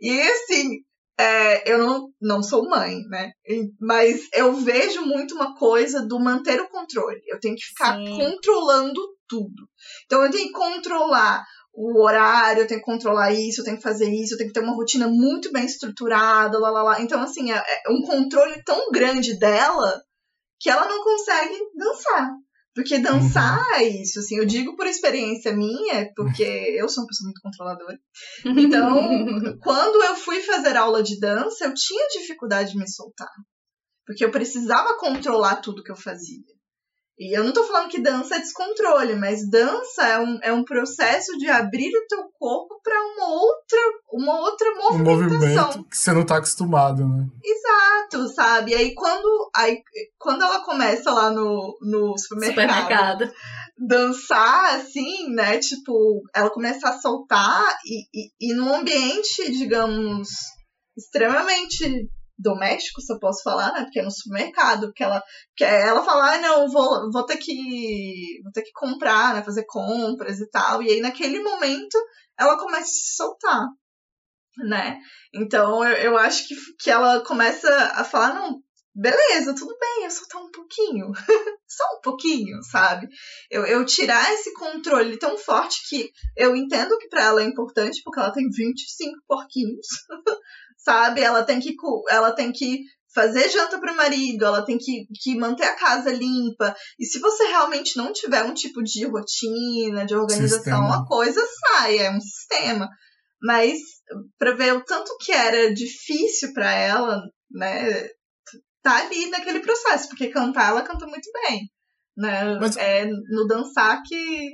E assim, é, eu não, não sou mãe, né? Mas eu vejo muito uma coisa do manter o controle. Eu tenho que ficar Sim. controlando tudo. Então eu tenho que controlar o horário, eu tenho que controlar isso, eu tenho que fazer isso, eu tenho que ter uma rotina muito bem estruturada, lá, lá, lá. Então, assim, é, é um controle tão grande dela que ela não consegue dançar. Porque dançar é isso, assim, eu digo por experiência minha, porque eu sou uma pessoa muito controladora. Então, quando eu fui fazer aula de dança, eu tinha dificuldade de me soltar. Porque eu precisava controlar tudo que eu fazia. E eu não tô falando que dança é descontrole, mas dança é um, é um processo de abrir o teu corpo para uma outra, uma outra Um movimentação. movimento que você não tá acostumado, né? Exato, sabe? Aí quando, aí, quando ela começa lá no, no supermercado, Supermercado. dançar, assim, né? Tipo, ela começa a soltar e, e, e num ambiente, digamos, extremamente doméstico, se eu posso falar, né? Porque é no supermercado, que ela, que ela fala, ah, não, vou, vou ter que vou ter que comprar, né? Fazer compras e tal. E aí, naquele momento, ela começa a se soltar, né? Então, eu, eu acho que, que ela começa a falar, não, beleza, tudo bem, eu soltar um pouquinho. Só um pouquinho, sabe? Eu, eu tirar esse controle tão forte que eu entendo que para ela é importante, porque ela tem 25 porquinhos, sabe? Ela tem que, ela tem que fazer janta para o marido, ela tem que, que manter a casa limpa. E se você realmente não tiver um tipo de rotina, de organização, Sistema. a coisa sai, é um sistema. Mas para ver o tanto que era difícil para ela, né? Tá ali naquele processo, porque cantar ela canta muito bem. Né? Mas- É no dançar que.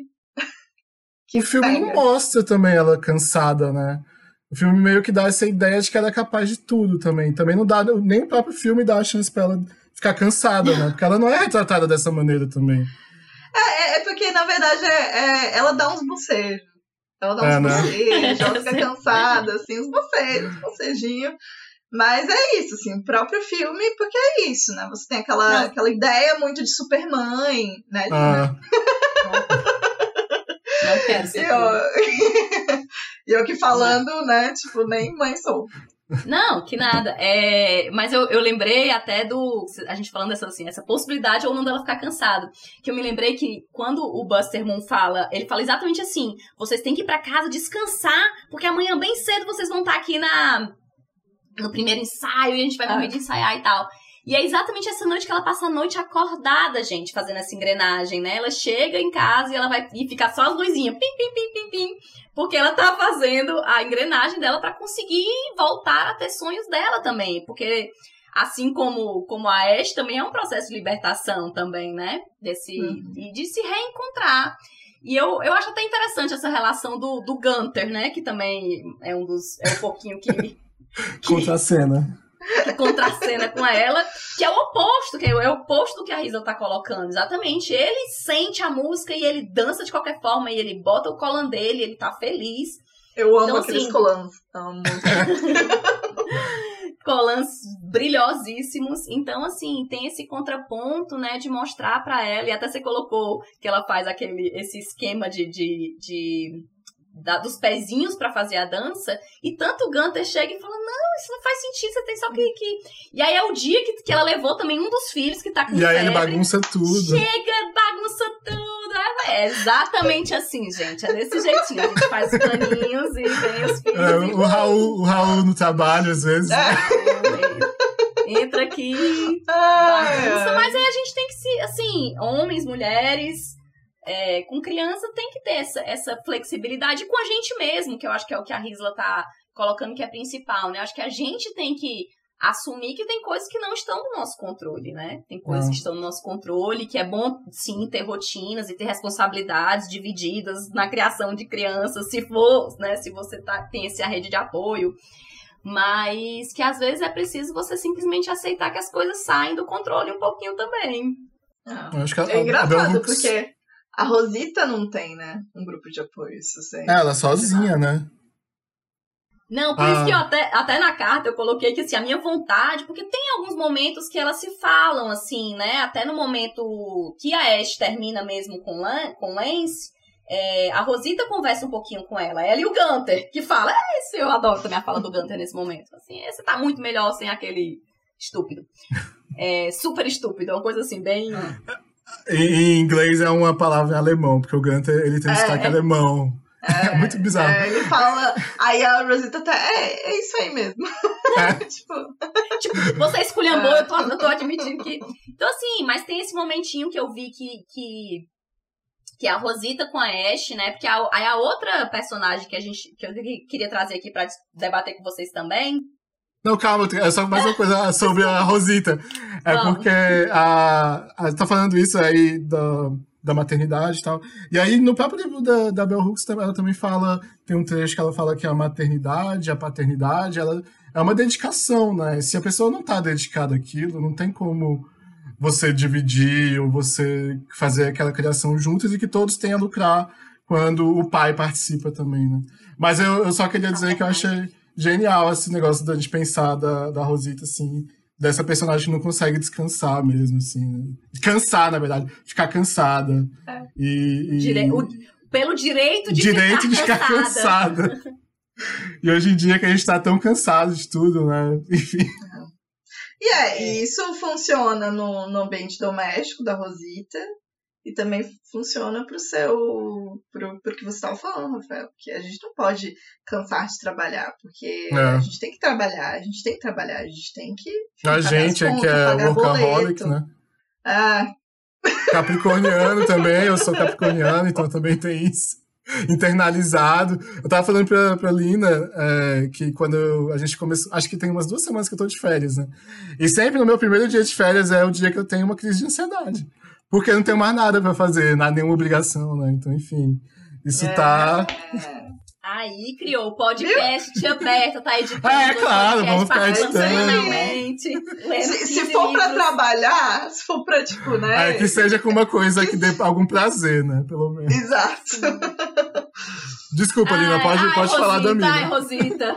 que o filme pega. mostra também ela cansada, né? O filme meio que dá essa ideia de que ela é capaz de tudo também. Também não dá, nem o próprio filme dá a chance pra ela ficar cansada, né? Porque ela não é retratada dessa maneira também. É, é, é porque, na verdade, é, é, ela dá uns bocejos. Ela dá uns é, né? bocejos, ela fica cansada, assim, uns bocejos, uns bocejinhos. Mas é isso, assim, o próprio filme, porque é isso, né? Você tem aquela, aquela ideia muito de supermãe, né? Ah. Não quero ser. E eu, aqui falando, né? Tipo, nem mãe sou. Não, que nada. É, mas eu, eu lembrei até do. A gente falando dessa, assim, essa possibilidade ou não dela ficar cansado. Que eu me lembrei que quando o Buster Moon fala, ele fala exatamente assim: vocês têm que ir pra casa descansar, porque amanhã bem cedo vocês vão estar tá aqui na, no primeiro ensaio e a gente vai morrer ah. de ensaiar e tal. E é exatamente essa noite que ela passa a noite acordada, gente, fazendo essa engrenagem, né? Ela chega em casa e ela vai e fica só as luzinhas, pim, pim, pim, pim, pim, porque ela tá fazendo a engrenagem dela para conseguir voltar a ter sonhos dela também, porque assim como como a Ash também é um processo de libertação também, né? Desse uhum. e de se reencontrar. E eu, eu acho até interessante essa relação do, do Gunter, né? Que também é um dos. É um pouquinho que. que... Contra a cena que contracena com ela, que é o oposto, que é o oposto do que a Risa tá colocando. Exatamente. Ele sente a música e ele dança de qualquer forma, e ele bota o colan dele, ele tá feliz. Eu amo então, aqueles assim, colãs. Amo. colãs brilhosíssimos. Então, assim, tem esse contraponto, né, de mostrar para ela, e até você colocou que ela faz aquele, esse esquema de, de, de da, dos pezinhos para fazer a dança, e tanto o Gunter chega e fala: Não, isso não faz sentido, você tem só que. que... E aí é o dia que, que ela levou também um dos filhos que tá com E febre, aí ele bagunça tudo. Chega, bagunça tudo. É exatamente assim, gente. É desse jeitinho. A gente faz os paninhos e vem os filhos. É, o, Raul, o Raul no trabalho, às vezes. É. Entra aqui, bagunça, mas aí a gente tem que se, assim, homens, mulheres, é, com criança tem que ter essa, essa flexibilidade com a gente mesmo, que eu acho que é o que a Risla tá colocando que é principal, né? Acho que a gente tem que assumir que tem coisas que não estão no nosso controle, né? Tem coisas é. que estão no nosso controle, que é bom sim ter rotinas e ter responsabilidades divididas na criação de crianças, se for, né? Se você tá, tem essa rede de apoio. Mas que às vezes é preciso você simplesmente aceitar que as coisas saem do controle um pouquinho também. Ah, é engraçado, porque a Rosita não tem, né? Um grupo de apoio, isso sei. É, ela sozinha, né? Não, por ah. isso que eu até, até na carta eu coloquei que assim, a minha vontade, porque tem alguns momentos que elas se falam, assim, né? Até no momento que a Ash termina mesmo com, Lan, com Lance, é, a Rosita conversa um pouquinho com ela, ela e o Gunter, que fala, é esse, eu adoro também a fala do Gunter nesse momento. Assim, você tá muito melhor sem aquele estúpido. É, super estúpido, é uma coisa assim, bem. Em inglês é uma palavra em alemão, porque o Gunter ele tem um é, sotaque alemão. É, é, muito bizarro. É, ele fala. Aí a Rosita tá. É, é isso aí mesmo. É. tipo... tipo, você esculhambou, é. eu, tô, eu tô admitindo que. Então, assim, mas tem esse momentinho que eu vi que. que... Que é a Rosita com a Ash, né? Porque a, aí a outra personagem que a gente que eu queria trazer aqui para debater com vocês também não, calma, é só mais uma coisa sobre a Rosita. É porque a, a tá falando isso aí da, da maternidade e tal. E aí, no próprio livro da, da Bell Hooks, ela também fala, tem um trecho que ela fala que a maternidade, a paternidade, ela é uma dedicação, né? Se a pessoa não tá dedicada àquilo, não tem como você dividir ou você fazer aquela criação juntos e que todos tenham a lucrar quando o pai participa também, né? Mas eu, eu só queria dizer que eu achei genial esse negócio da gente pensar da, da Rosita, assim, dessa personagem que não consegue descansar mesmo, assim. Né? Cansar, na verdade. Ficar cansada. É. E, e... Dire... O... Pelo direito de direito ficar de ficar cansada. cansada. e hoje em dia que a gente tá tão cansado de tudo, né? Enfim. E é, e isso funciona no, no ambiente doméstico da Rosita e também funciona para o seu pro, pro que você estava falando, Rafael, que a gente não pode cansar de trabalhar, porque é. a gente tem que trabalhar, a gente tem que trabalhar, a gente tem que a gente é que é workaholic, né? Ah. Capricorniano também, eu sou capricorniano, então também tem isso internalizado. Eu tava falando pra, pra Lina é, que quando eu, a gente começou, acho que tem umas duas semanas que eu tô de férias, né? E sempre no meu primeiro dia de férias é o dia que eu tenho uma crise de ansiedade porque não tenho mais nada para fazer, nada, nenhuma obrigação, né? Então, enfim, isso é... tá. Aí criou o podcast Tia Berta, tá editando. É, claro, vamos ficar editando. Se, se for pra trabalhar, se for pra, tipo, né? É, que seja com uma coisa que dê algum prazer, né? Pelo menos. Exato. Desculpa, Lina, pode, ai, pode Rosita, falar da minha. Ai, Rosita.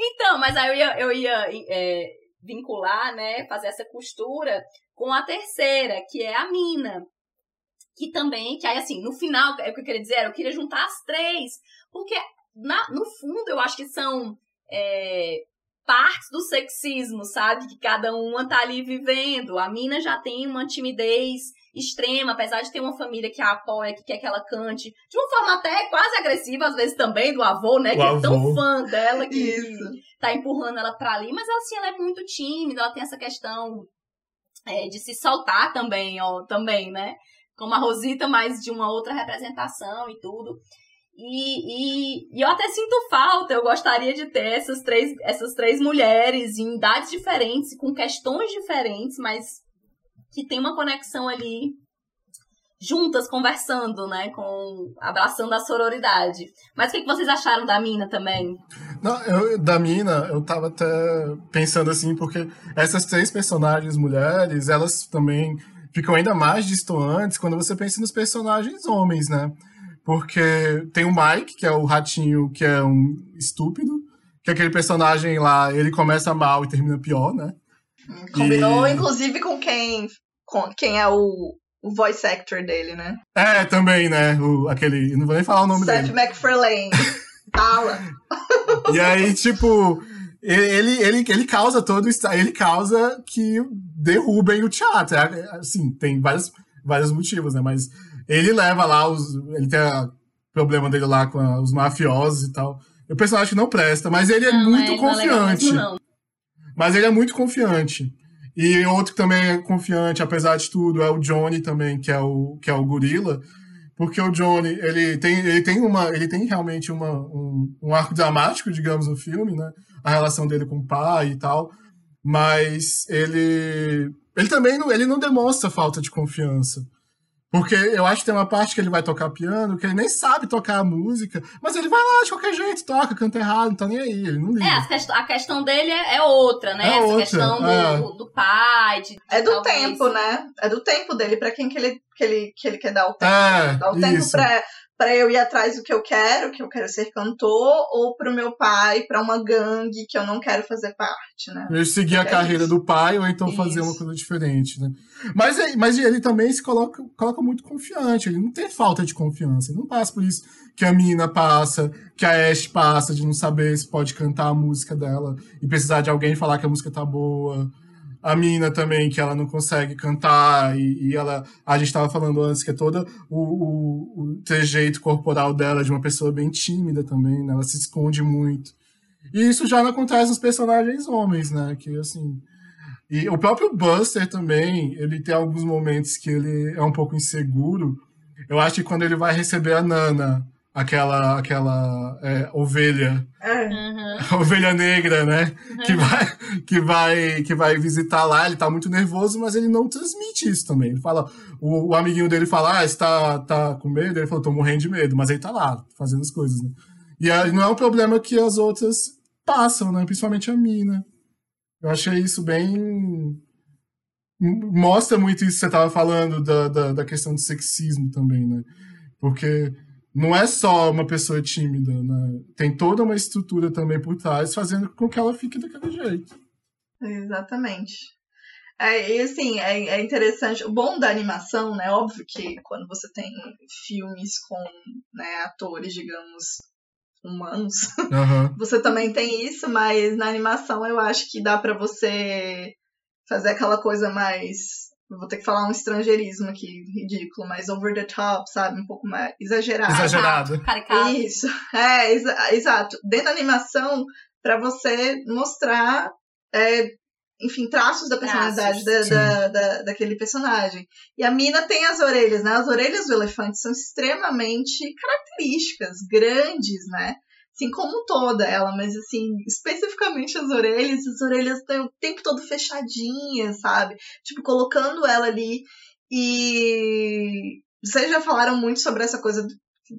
então, mas aí eu ia, eu ia é, vincular, né, fazer essa costura com a terceira, que é a mina. Que também, que aí assim, no final, é o que eu queria dizer, eu queria juntar as três. Porque, na, no fundo, eu acho que são é, partes do sexismo, sabe? Que cada uma tá ali vivendo. A mina já tem uma timidez extrema, apesar de ter uma família que a apoia, que quer que ela cante, de uma forma até quase agressiva, às vezes também, do avô, né? O que avô. é tão fã dela que, Isso. tá empurrando ela pra ali, mas assim, ela é muito tímida, ela tem essa questão é, de se soltar também, ó, também, né? Como a Rosita, mas de uma outra representação e tudo. E, e, e eu até sinto falta, eu gostaria de ter essas três, essas três mulheres em idades diferentes, com questões diferentes, mas que tem uma conexão ali juntas, conversando, né? Com abraçando a sororidade. Mas o que, que vocês acharam da mina também? Não, eu, da Mina, eu tava até pensando assim, porque essas três personagens mulheres, elas também ficam ainda mais distantes quando você pensa nos personagens homens, né? Porque tem o Mike, que é o ratinho que é um estúpido, que é aquele personagem lá, ele começa mal e termina pior, né? Combinou, E- inclusive, com quem, com quem é o, o voice actor dele, né? É, também, né? O, aquele. Não vou nem falar o nome Seth dele. MacFarlane. Fala. E aí, tipo, ele, ele, ele causa todo isso. Ele causa que derrubem o teatro. É, Assim, tem vários, vários motivos, né? Mas ele leva lá os. Ele tem o problema dele lá com a- os mafiosos e tal. O personagem não presta, mas ele é Não, muito é, não é legal confiante. não. Mas ele é muito confiante. E outro que também é confiante, apesar de tudo, é o Johnny também, que é o, que é o gorila. Porque o Johnny, ele tem, ele tem, uma, ele tem realmente uma, um, um arco dramático, digamos, no filme, né? A relação dele com o pai e tal. Mas ele, ele também não, ele não demonstra falta de confiança. Porque eu acho que tem uma parte que ele vai tocar piano, que ele nem sabe tocar a música, mas ele vai lá de qualquer jeito, toca, canta errado, não tá nem aí, ele não liga. É, a quest- a questão dele é, é outra, né? É Essa outra, questão do, é. do, do pai. De, de É do talvez- tempo, né? É do tempo dele, pra quem que ele, que ele, que ele quer dar o tempo. É, Dá o tempo isso. pra, pra eu ir atrás do que eu quero, que eu quero ser cantor, ou pro meu pai, pra uma gangue que eu não quero fazer parte, né? Ele seguir a É carreira isso. do pai ou então fazer Isso. uma coisa diferente, né? Mas, é- mas ele também se coloca, coloca muito confiante, ele não tem falta de confiança, ele não passa por isso que a Mina passa, que a Ash passa de não saber se pode cantar a música dela e precisar de alguém falar que a música tá boa. A Mina também, que ela não consegue cantar, e, e ela. A gente estava falando antes que é todo o, o, o trejeito corporal dela de uma pessoa bem tímida também, né? Ela se esconde muito. E isso já não acontece nos personagens homens, né? Que assim. E o próprio Buster também, ele tem alguns momentos que ele é um pouco inseguro. Eu acho que quando ele vai receber a Nana, aquela, aquela é, ovelha, É. Uhum. a ovelha negra, né? Que vai, que, vai, que vai visitar lá, ele tá muito nervoso, mas ele não transmite isso também. Ele fala, o, o amiguinho dele fala, ah, você tá, tá com medo? Ele falou, tô morrendo de medo, mas ele tá lá, fazendo as coisas, né? E aí não é um problema que as outras passam, né? Principalmente a mina. Eu achei isso bem. Mostra muito isso que você tava falando da, da, da questão do sexismo também, né? Porque não é só uma pessoa tímida, né? Tem toda uma estrutura também por trás, fazendo com que ela fique daquele jeito. Exatamente. É, e assim, é, é interessante. O bom da animação, né? Óbvio que quando você tem filmes com né, atores, digamos, humanos, Aham. você também tem isso, mas na animação eu acho que dá pra você fazer aquela coisa mais. Vou ter que falar um estrangeirismo aqui, ridículo, mais over the top, sabe? Um pouco mais exagerado. Exagerado. Caricato. Isso, é, exa- exato. Dentro da animação, pra você mostrar, é, enfim, traços da personalidade Traços, da, da, da- daquele personagem. E a Mina tem as orelhas, né? As orelhas do elefante são extremamente características, grandes, né? Assim como toda ela, mas assim, especificamente as orelhas, as orelhas estão o tempo todo fechadinhas, sabe? Tipo, colocando ela ali. E vocês já falaram muito sobre essa coisa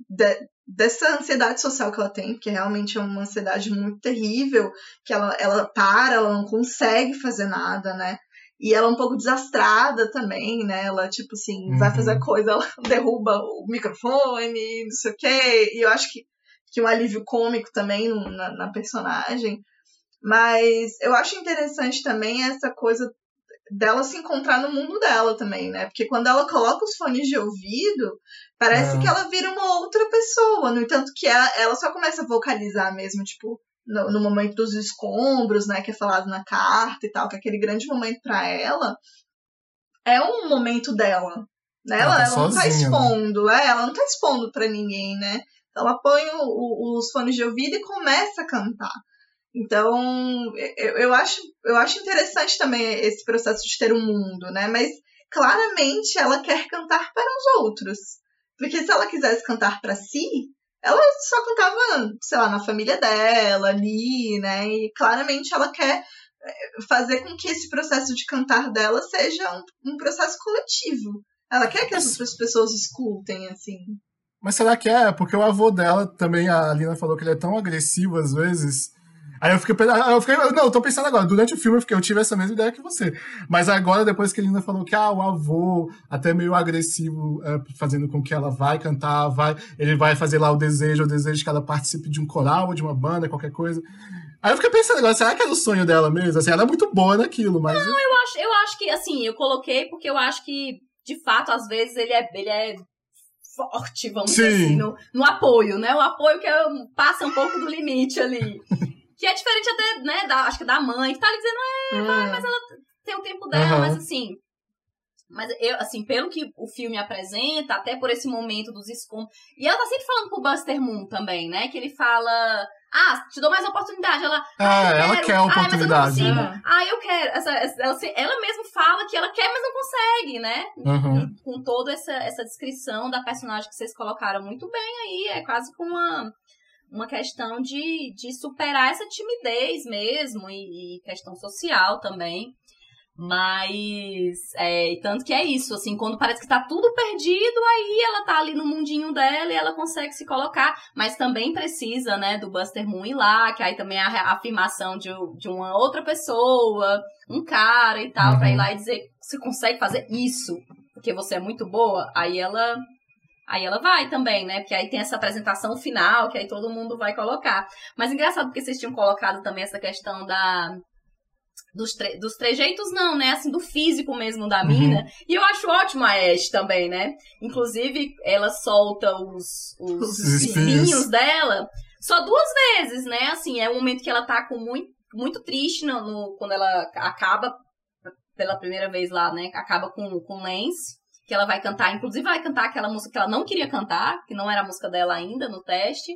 de, dessa ansiedade social que ela tem, que realmente é uma ansiedade muito terrível, que ela, ela para, ela não consegue fazer nada, né? E ela é um pouco desastrada também, né? Ela, tipo assim, uhum. vai fazer coisa, ela derruba o microfone, não sei o quê. E eu acho que, que um alívio cômico também na, na personagem. Mas eu acho interessante também essa coisa dela se encontrar no mundo dela também, né? Porque quando ela coloca os fones de ouvido, parece é. que ela vira uma outra pessoa. No entanto, que ela, ela só começa a vocalizar mesmo, tipo, no, no, momento dos escombros, né? Que é falado na carta e tal, que é aquele grande momento para ela. É um momento dela. Né? Ela, ela, tá ela não tá né? expondo, né? é, ela não tá expondo para ninguém, né? Ela põe o, o, os fones de ouvido e começa a cantar. Então, eu, eu, acho, eu acho interessante também esse processo de ter um mundo, né? Mas claramente ela quer cantar para os outros. Porque se ela quisesse cantar para si, ela só cantava, sei lá, na família dela, ali, né? E claramente ela quer eh, fazer com que esse processo de cantar dela seja um, um processo coletivo. Ela quer que as outras pessoas escutem, assim. Mas será que é? Porque o avô dela também, a Alina falou que ele é tão agressivo às vezes Aí eu fiquei, eu fiquei, não, eu tô pensando agora, durante o filme eu, fiquei, eu tive essa mesma ideia que você. Mas agora, depois que a Linda falou que ah, o avô, até meio agressivo, é, fazendo com que ela vai cantar, vai, ele vai fazer lá o desejo, o desejo que ela participe de um coral ou de uma banda, qualquer coisa. Aí eu fiquei pensando agora, será que era o sonho dela mesmo? Assim, ela é muito boa naquilo, mas. Não, eu acho, eu acho que, assim, eu coloquei porque eu acho que, de fato, às vezes ele é, ele é forte, vamos Sim. dizer assim, no, no apoio, né? O apoio que passa um pouco do limite ali. Que é diferente até, né, da, acho que da mãe, que tá ali dizendo, é, vai, mas ela tem o tempo dela, uhum. mas assim. Mas eu, assim, pelo que o filme apresenta, até por esse momento dos escombros. E ela tá sempre falando pro Buster Moon também, né? Que ele fala. Ah, te dou mais oportunidade. Ela. Ah, ah ela quer a oportunidade. Ah, né? ah, eu quero. Essa, essa, ela, ela mesma fala que ela quer, mas não consegue, né? Uhum. Com toda essa, essa descrição da personagem que vocês colocaram muito bem aí. É quase com uma uma questão de, de superar essa timidez mesmo e, e questão social também. Mas, é, tanto que é isso, assim, quando parece que tá tudo perdido, aí ela tá ali no mundinho dela e ela consegue se colocar, mas também precisa, né, do Buster Moon ir lá, que aí também é a afirmação de, de uma outra pessoa, um cara e tal, uhum. pra ir lá e dizer, você consegue fazer isso, porque você é muito boa, aí ela Aí ela vai também, né? Porque aí tem essa apresentação final, que aí todo mundo vai colocar. Mas engraçado porque vocês tinham colocado também essa questão da. Dos, tre dos trejeitos, não, né? Assim, do físico mesmo da mina. Uhum. E eu acho ótimo a Ash também, né? Inclusive, ela solta os, os, os espinhos dela só duas vezes, né? Assim, é um momento que ela tá com muito, muito triste no, no quando ela acaba pela primeira vez lá, né? Acaba com, com Lance que ela vai cantar, inclusive vai cantar aquela música que ela não queria cantar, que não era a música dela ainda no teste.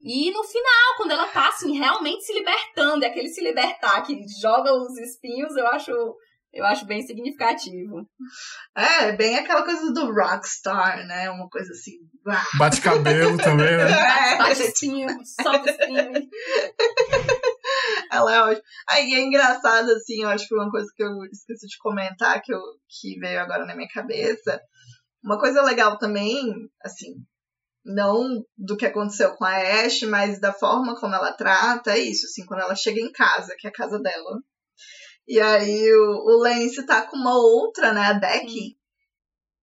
E no final, quando ela tá assim, realmente se libertando, é aquele se libertar que joga os espinhos, eu acho eu acho bem significativo. É, bem aquela coisa do rockstar, né? Uma coisa assim. Bate cabelo também, né? É. Bate espinho, solta espinho. Ela é ótima. Aí é engraçado, assim, eu acho que uma coisa que eu esqueci de comentar, que, eu, que veio agora na minha cabeça. Uma coisa legal também, assim, não do que aconteceu com a Ash, mas da forma como ela trata, é isso, assim, quando ela chega em casa, que é a casa dela. E aí o, o Lance tá com uma outra, né, a Becky.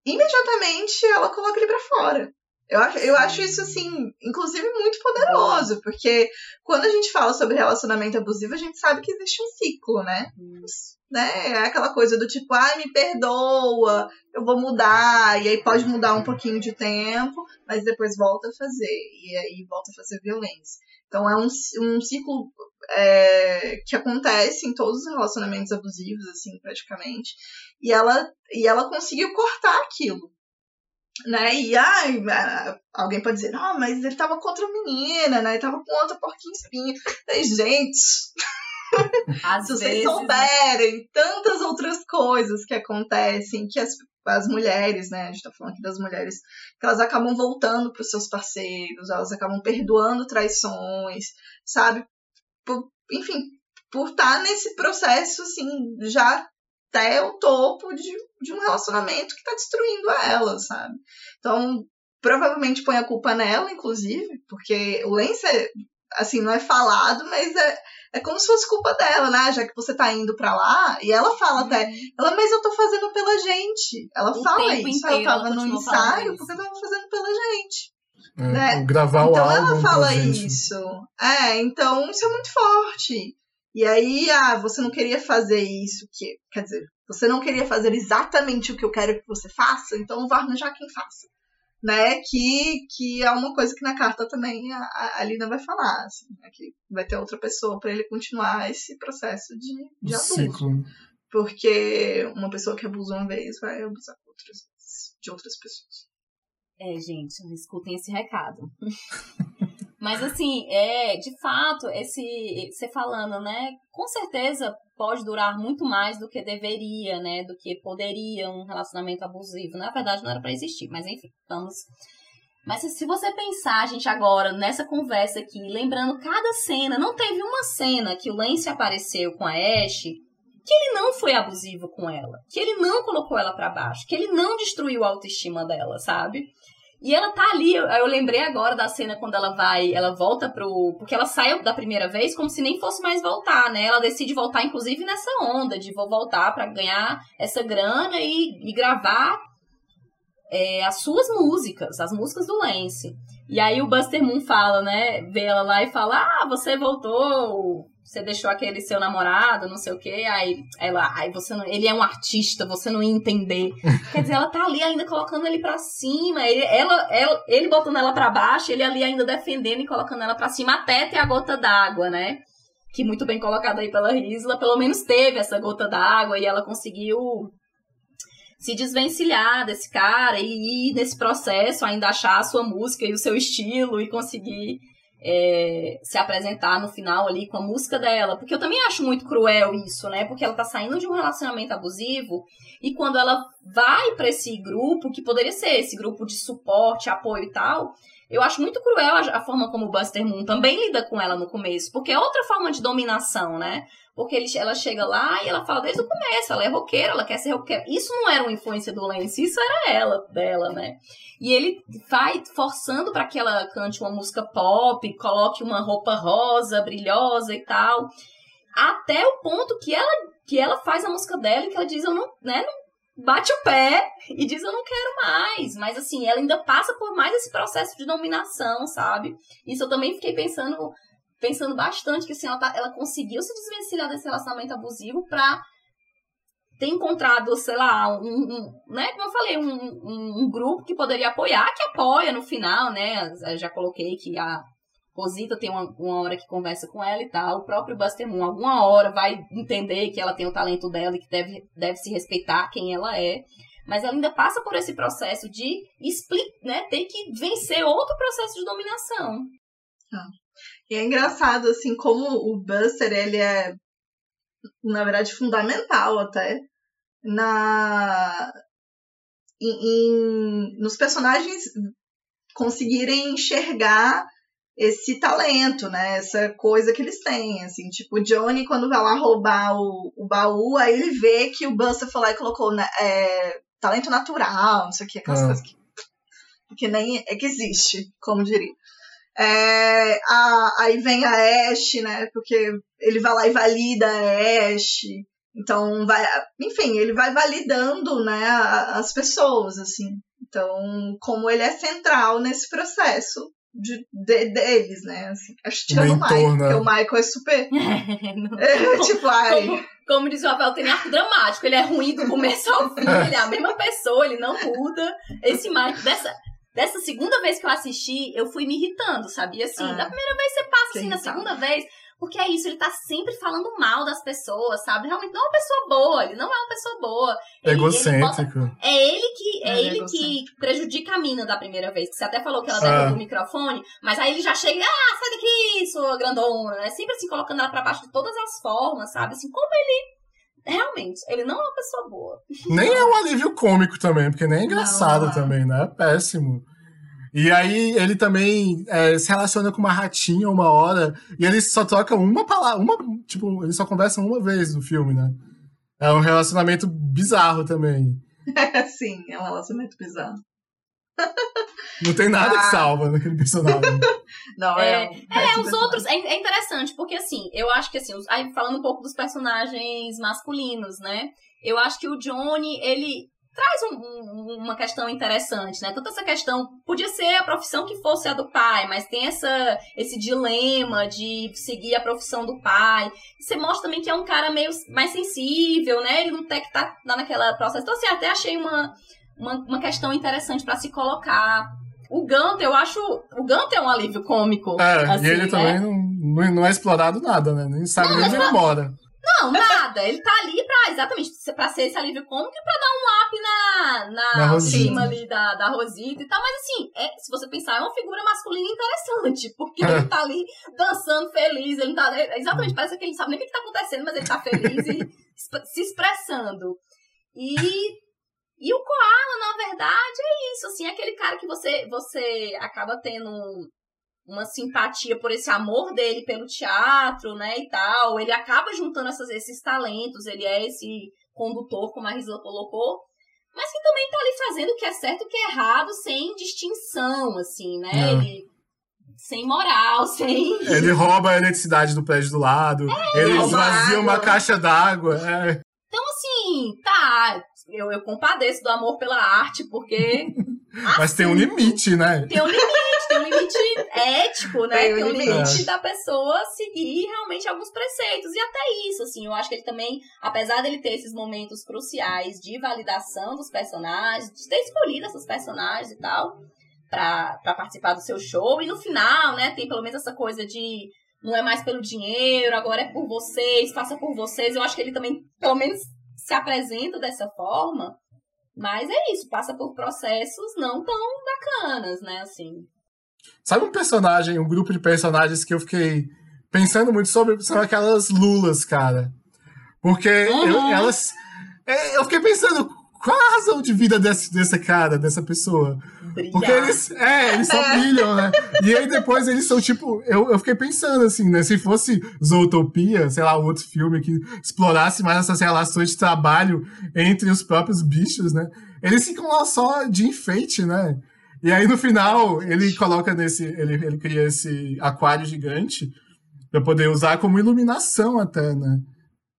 Imediatamente ela coloca ele pra fora. Eu acho, eu acho isso, assim, inclusive muito poderoso, porque quando a gente fala sobre relacionamento abusivo, a gente sabe que existe um ciclo, né? Né? É aquela coisa do tipo, ai, me perdoa, eu vou mudar, e aí pode mudar um pouquinho de tempo, mas depois volta a fazer, e aí volta a fazer violência. Então é um, um ciclo é, que acontece em todos os relacionamentos abusivos, assim, praticamente. E ela, e ela conseguiu cortar aquilo né? E ai, alguém pode dizer, não, mas ele tava contra a menina, né? Ele tava com outra porquinha espinha. E, gente, se vocês né? souberem tantas outras coisas que acontecem, que as, as mulheres, né? A gente tá falando aqui das mulheres, que elas acabam voltando para os seus parceiros, elas acabam perdoando traições, sabe? Por, enfim, por estar tá nesse processo, assim, já até o topo de, de um relacionamento que tá destruindo ela, sabe? Então, provavelmente põe a culpa nela, inclusive, porque o Lance, é, assim, não é falado, mas é, é como se fosse culpa dela, né? Já que você tá indo pra lá, e ela fala até, uhum. ela, mas eu tô fazendo pela gente. Ela o fala isso, eu tava no ensaio porque eu tava fazendo pela gente. É, né? Gravar então o álbum. Então ela fala isso. É, então isso é muito forte. E aí, ah, você não queria fazer isso, que, quer dizer, você não queria fazer exatamente o que eu quero que você faça, então vou arranjar quem faça. Né? Que, que é uma coisa que na carta também a, a Lina vai falar, assim, né? que vai ter outra pessoa para ele continuar esse processo de, de abuso. Ciclo. Porque uma pessoa que abusa uma vez vai abusar outras vezes, de outras pessoas. É, gente, escutem esse recado. Mas assim, é, de fato, esse você falando, né? Com certeza pode durar muito mais do que deveria, né? Do que poderia um relacionamento abusivo. Na verdade, não era para existir, mas enfim, vamos. Mas se você pensar, gente, agora nessa conversa aqui, lembrando cada cena, não teve uma cena que o Lance apareceu com a Ash que ele não foi abusivo com ela, que ele não colocou ela para baixo, que ele não destruiu a autoestima dela, sabe? E ela tá ali, eu, lembrei agora da cena quando ela vai, ela volta pro. Porque ela saiu da primeira vez como se nem fosse mais voltar, né? Ela decide voltar, inclusive, nessa onda de vou voltar para ganhar essa grana e, e gravar é, as suas músicas, as músicas do Lance. E aí o Buster Moon fala, né? Vê ela lá e fala: Ah, você voltou você deixou aquele seu namorado, não sei o quê, aí ela, aí você não, ele é um artista, você não ia entender. Quer dizer, ela tá ali ainda colocando ele para cima, ele, ela, ela, ele botando ela para baixo, ele ali ainda defendendo e colocando ela para cima até ter a gota d'água, né? Que muito bem colocado aí pela Risla, pelo menos teve essa gota d'água e ela conseguiu se desvencilhar desse cara e ir nesse processo ainda achar a sua música e o seu estilo e conseguir é, se apresentar no final ali com a música dela. Porque eu também acho muito cruel isso, né? Porque ela tá saindo de um relacionamento abusivo e quando ela vai para esse grupo, que poderia ser esse grupo de suporte, apoio e tal, eu acho muito cruel a, a forma como o Buster Moon também lida com ela no começo, porque é outra forma de dominação, né? Porque ele, ela chega lá e ela fala desde o começo, ela é roqueira, ela quer ser roqueira. Isso não era uma influência do Lance, isso era ela, dela, né? E ele vai forçando para que ela cante uma música pop, coloque uma roupa rosa, brilhosa e tal. Até o ponto que ela, que ela faz a música dela e que ela diz, eu não, né, não bate o pé e diz eu não quero mais. Mas assim, ela ainda passa por mais esse processo de dominação, sabe? Isso eu também fiquei pensando pensando bastante que assim, ela, tá, ela conseguiu se desvencilhar desse relacionamento abusivo pra ter encontrado, sei lá, um, um né, como eu falei, um, um, um, grupo que poderia apoiar, que apoia no final, né? Eu já coloquei que a Rosita tem uma, uma hora que conversa com ela e tal. O próprio Buster Moon, alguma hora, vai entender que ela tem o talento dela e que deve, deve se respeitar quem ela é. Mas ela ainda passa por esse processo de explicar, né? Tem que vencer outro processo de dominação. Ah. E é engraçado, assim, como o Buster, ele é, na verdade, fundamental até na em, em, nos personagens conseguirem enxergar esse talento, né? Essa coisa que eles têm, assim, tipo, o Johnny, quando vai lá roubar o, o baú, aí ele vê que o Buster foi lá e colocou né, é, talento natural, não sei o que, aquelas ah. coisas que, que nem é que existe, como diria. É, a, aí vem a Ash, né? Porque ele vai lá e valida a Ash. Então, vai, enfim, ele vai validando né, as pessoas, assim. Então, como ele é central nesse processo de, de, deles, né? Assim, acho que tirando o Michael, né? porque o Michael é super. é, tipo, ai. Como, como diz o Abel, tem arco dramático. Ele é ruim do começo ao fim, ele é a mesma pessoa, ele não muda. Esse Michael, dessa, Dessa segunda vez que eu assisti, eu fui me irritando, sabia? Assim, ah, da primeira vez você passa, assim, na segunda vez. Porque é isso, ele tá sempre falando mal das pessoas, sabe? Realmente não é uma pessoa boa, ele não é uma pessoa boa. Ele, Egocêntrico. Ele bota, é ele que é, é ele que prejudica a mina da primeira vez. Que você até falou que ela derrubou ah. o microfone, mas aí ele já chega, ah, sai daqui, sua grandona, né? Sempre assim, colocando ela pra baixo de todas as formas, sabe? Assim, como ele realmente, ele não é uma pessoa boa. Nem é um alívio cômico também, porque nem é engraçado não, também, né? É péssimo. E aí ele também é, se relaciona com uma ratinha uma hora, e eles só trocam uma palavra, uma, tipo, eles só conversam uma vez no filme, né? É um relacionamento bizarro também. Sim, é um relacionamento bizarro. Não tem nada ah. que salva naquele personagem. Não, é. É, é os outros. É, é, interessante, porque assim, eu acho que assim, aí falando um pouco dos personagens masculinos, né? Eu acho que o Johnny, ele traz um, um, uma questão interessante, né? Tanto essa questão, podia ser a profissão que fosse a do pai, mas tem essa, esse dilema de seguir a profissão do pai. Você mostra também que é um cara meio mais sensível, né? Ele não tem que estar tá, tá naquela processo. Então, assim, até achei uma, uma, uma questão interessante para se colocar. O Gunter, eu acho. O Gunter é um alívio cômico. É, assim, e ele né? também não, não é explorado nada, né? Nem sabe não, nem onde embora. Não, nada. Ele tá ali pra, exatamente, pra ser esse alívio cômico e pra dar um up na, na, na ali da, da Rosita e tal. Mas assim, é, se você pensar, é uma figura masculina interessante. Porque é. ele tá ali dançando feliz. Ele tá. É, exatamente, parece que ele sabe nem o que tá acontecendo, mas ele tá feliz e se expressando. E. E o Koala, na verdade, é isso, assim, é aquele cara que você, você acaba tendo uma simpatia por esse amor dele pelo teatro, né, e tal. Ele acaba juntando essas, esses talentos, ele é esse condutor, como a Rizla colocou, mas que também tá ali fazendo o que é certo e o que é errado, sem distinção, assim, né? É. Ele sem moral, sem. Ele rouba a eletricidade do prédio do lado, é, ele esvazia uma caixa d'água. É. Então, assim, tá. Eu, eu compadeço do amor pela arte, porque. Mas assim, tem um limite, né? Tem um limite tem um limite ético, né? Tem, tem um limite da pessoa seguir realmente alguns preceitos. E até isso, assim, eu acho que ele também, apesar dele ter esses momentos cruciais de validação dos personagens, de ter escolhido esses personagens e tal, para participar do seu show, e no final, né, tem pelo menos essa coisa de não é mais pelo dinheiro, agora é por vocês, faça por vocês. Eu acho que ele também, pelo menos, se apresenta dessa forma. Mas é isso, passa por processos não tão bacanas, né, assim. Sabe um personagem, um grupo de personagens que eu fiquei pensando muito sobre? São aquelas Lulas, cara. Porque uhum. eu, elas. É, eu fiquei pensando, qual a razão de vida desse, dessa cara, dessa pessoa? Brilhar. Porque eles, é, eles só brilham, né? E aí depois eles são tipo, eu, eu fiquei pensando assim, né? Se fosse Zootopia, sei lá, outro filme que explorasse mais essas relações de trabalho entre os próprios bichos, né? Eles ficam lá só de enfeite, né? E aí no final ele coloca nesse. Ele, ele cria esse aquário gigante para poder usar como iluminação até, né?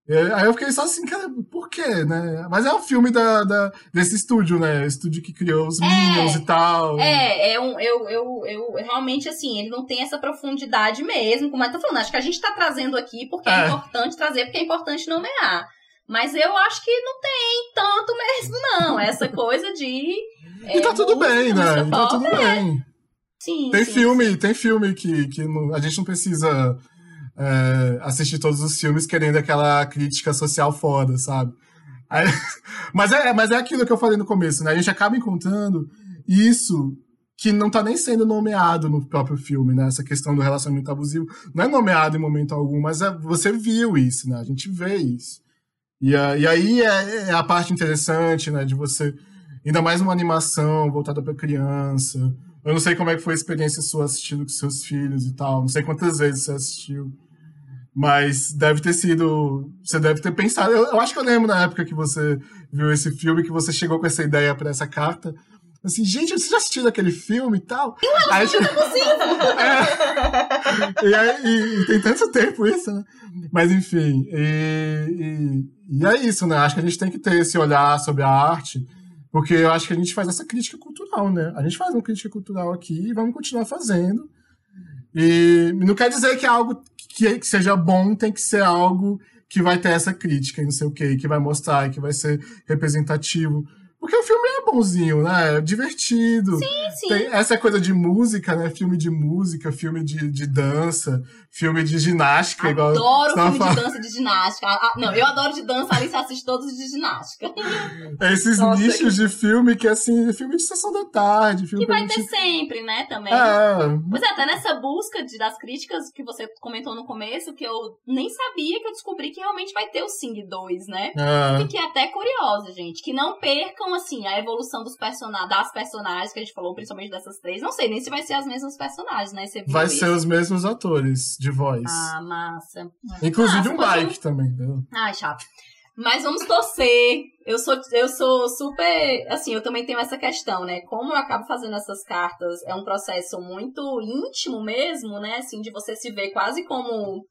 Aí eu fiquei só assim, cara, por quê, né? Mas é um filme da, da desse estúdio, né? Estúdio que criou os é, Minions e tal. É, é um, eu, eu, eu realmente, assim, ele não tem essa profundidade mesmo, como eu tô falando. Acho que a gente tá trazendo aqui porque é, é importante trazer, porque é importante nomear. Mas eu acho que não tem tanto mesmo, não. Essa coisa de e tá tudo bem, né? E tá tudo é. bem. Sim, tem sim, filme, sim. tem filme que, que não, a gente não precisa é, assistir todos os filmes querendo aquela crítica social foda, sabe? Aí, mas, é, mas é aquilo que eu falei no começo, né? A gente acaba encontrando isso que não tá nem sendo nomeado no próprio filme, né? Essa questão do relacionamento abusivo não é nomeado em momento algum, mas é, você viu isso, né? A gente vê isso. E, e aí é, é a parte interessante, né? De você Ainda mais uma animação voltada para criança. Eu não sei como é que foi a experiência sua assistindo com seus filhos e tal. Não sei quantas vezes você assistiu. Mas deve ter sido. Você deve ter pensado. Eu, eu acho que eu lembro na época que você viu esse filme, que você chegou com essa ideia para essa carta. Assim, gente, você já assistiu aquele filme e tal? Não, aí, tipo, é, e, aí, e, e, tem tanto tempo isso, né? Mas enfim, e, e, e é isso, né? Acho que a gente tem que ter esse olhar sobre a arte porque eu acho que a gente faz essa crítica cultural, né? A gente faz uma crítica cultural aqui e vamos continuar fazendo. E não quer dizer que algo que, que seja bom tem que ser algo que vai ter essa crítica e não sei o quê, que vai mostrar, que vai ser representativo. Porque o filme é bonzinho, né? É divertido. Sim, sim. Tem essa coisa de música, né? Filme de música, filme de, de dança, filme de ginástica. Adoro igual filme falando. de dança de ginástica. Ah, não, eu adoro de dança, Alice assiste todos de ginástica. É esses Nossa, nichos que... de filme que, assim, filme de sessão da tarde. Filme que vai gente... ter sempre, né, também. É. Pois é, até nessa busca de, das críticas que você comentou no começo, que eu nem sabia que eu descobri que realmente vai ter o Sing 2, né? É. Fiquei até curiosa, gente. Que não percam assim, a evolução dos personagens, das personagens que a gente falou, principalmente dessas três. Não sei nem se vai ser as mesmas personagens, né? Vai isso? ser os mesmos atores de voz. Ah, massa. Inclusive massa, um bike também, entendeu? Ai, chato. Mas vamos torcer. Eu sou, eu sou super. Assim, eu também tenho essa questão, né? Como eu acabo fazendo essas cartas, é um processo muito íntimo mesmo, né? Assim, de você se ver quase como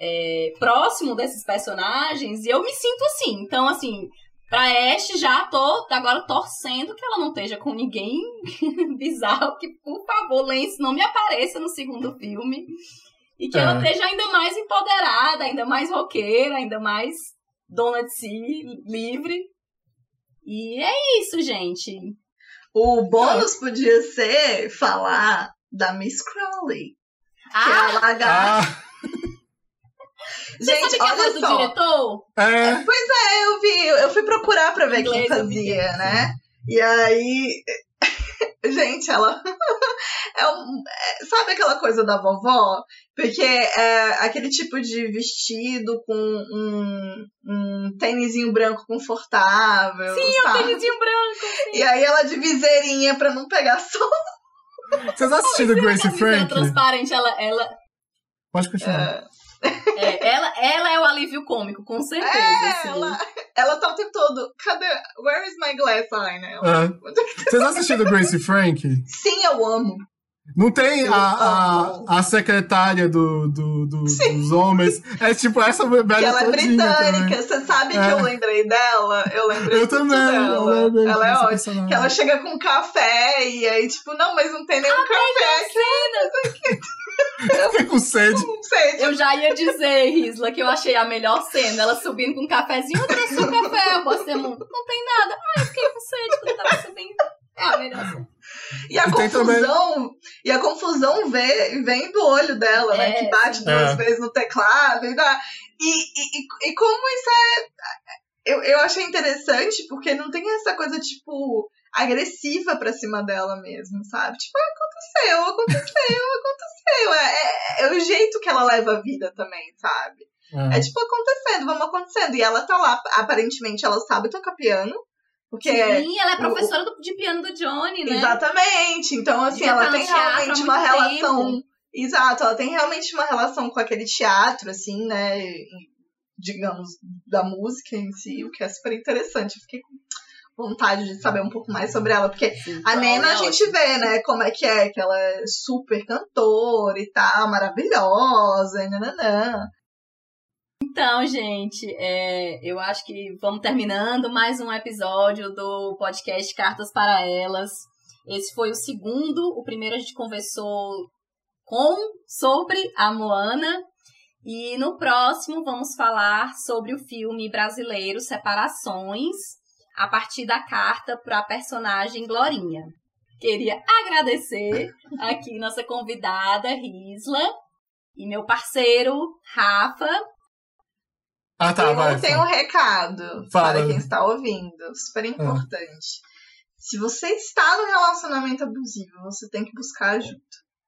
é, próximo desses personagens. E eu me sinto assim. Então, assim, pra Ashe já tô agora torcendo que ela não esteja com ninguém bizarro. Que, por favor, Lance não me apareça no segundo filme. E que é. ela esteja ainda mais empoderada, ainda mais roqueira, ainda mais dona de si, livre. E é isso, gente. O bônus podia ser falar da Miss Crowley. Ah! Que é a lagarta. Ah. Gente, Você sabe que é olha é a do diretor? É. é. Pois é, eu vi, eu fui procurar pra ver Inglês, quem fazia, né? E aí, gente, ela é um, é, sabe aquela coisa da vovó? Porque é aquele tipo de vestido com um, um tênisinho branco confortável. Sim, sabe? um tênisinho branco. Sim. E aí ela de viseirinha pra não pegar sol. Vocês assistiram Grace Frank? transparente, ela, ela. Pode continuar. É... É, ela, ela é o alívio cômico, com certeza. É, assim. ela, ela tá o tempo todo. Cadê? Where is my glass eye, Uh, vocês assistiram Grace Frank? Sim, eu amo. Não tem a, a, a secretária do, do, do dos homens. É tipo essa velha que Ela é britânica. Você sabe é. que eu lembrei dela? Eu lembrei eu também, dela. Eu ela é ótima. Que ela chega com café e aí, tipo, não, mas não tem nenhum ah, café aqui. Eu fiquei com sede. com sede. Eu já ia dizer, Risla, que eu achei a melhor cena. Ela subindo com um cafezinho, eu trouxe um café, eu postei muito. Não tem nada. Ah, eu fiquei com sede quando tava subindo. É a melhor cena. E a e confusão, e a confusão vem, vem do olho dela, né? é, Que bate sim. duas é. vezes no teclado e, dá, e, e, e como isso é. Eu, eu achei interessante, porque não tem essa coisa, tipo, agressiva pra cima dela mesmo, sabe? Tipo, aconteceu, aconteceu, aconteceu. É, é, é, o jeito que ela leva a vida também, sabe? É. é tipo acontecendo, vamos acontecendo. E ela tá lá, aparentemente ela sabe tocar piano. Porque Sim, ela é professora o, de piano do Johnny, né? Exatamente. Então, assim, ela tem realmente uma relação. Tempo. Exato, ela tem realmente uma relação com aquele teatro, assim, né? Digamos, da música em si, o que é super interessante. Eu fiquei com vontade de saber um pouco mais sobre ela, porque Sim, a Nena é a gente vê, né, como é que é, que ela é super cantora e tal, maravilhosa, e nananã. Então, gente, é, eu acho que vamos terminando mais um episódio do podcast Cartas para Elas. Esse foi o segundo. O primeiro a gente conversou com sobre a Moana. E no próximo vamos falar sobre o filme brasileiro Separações, a partir da carta para a personagem Glorinha. Queria agradecer aqui nossa convidada Risla e meu parceiro Rafa ah, tá, eu vai. tenho um recado Fala. para quem está ouvindo, super importante. Ah. Se você está no relacionamento abusivo, você tem que buscar ajuda,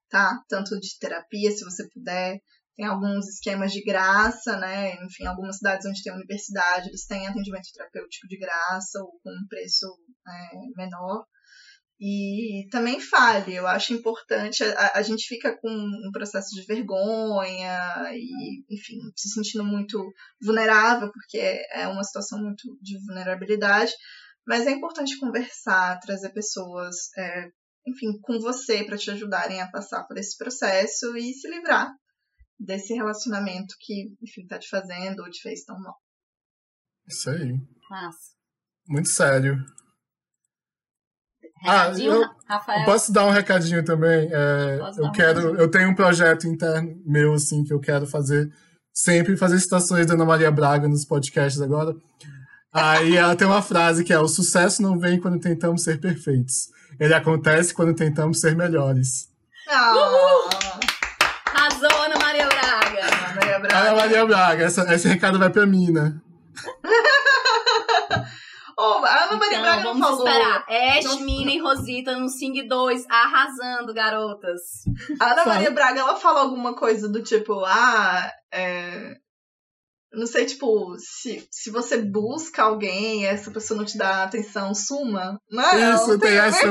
tá? Tanto de terapia, se você puder. Tem alguns esquemas de graça, né? Enfim, algumas cidades onde tem universidade, eles têm atendimento terapêutico de graça ou com um preço é, menor e também fale. Eu acho importante. A, a, gente fica com um processo de vergonha e, enfim, se sentindo muito vulnerável, porque é uma situação muito de vulnerabilidade. Mas é importante conversar, trazer pessoas, é, enfim, com você para te ajudarem a passar por esse processo e se livrar desse relacionamento que, enfim, tá te fazendo ou te fez tão mal. Isso aí. Nossa. Muito sério. Recadinho, ah, eu, Rafael? posso dar um recadinho também. É, eu quero, um eu tenho um projeto interno meu assim que eu quero fazer sempre fazer citações da Ana Maria Braga nos podcasts agora. Aí ela tem uma frase que é: o sucesso não vem quando tentamos ser perfeitos. Ele acontece quando tentamos ser melhores. Uhul! Arrasou, Ana Maria Braga. Ana Maria Braga. Ana Maria Braga, essa, esse recado vai pra mim, né? Oh, a Ana Maria então, Braga vamos falou. esperar. Ash, não... Mina e Rosita no Sing 2, arrasando, garotas. A Ana Maria Braga, ela fala alguma coisa do tipo, ah, é... Não sei, tipo, se, se você busca alguém e essa pessoa não te dá atenção, suma. Não, é? Isso, não tem, tem essa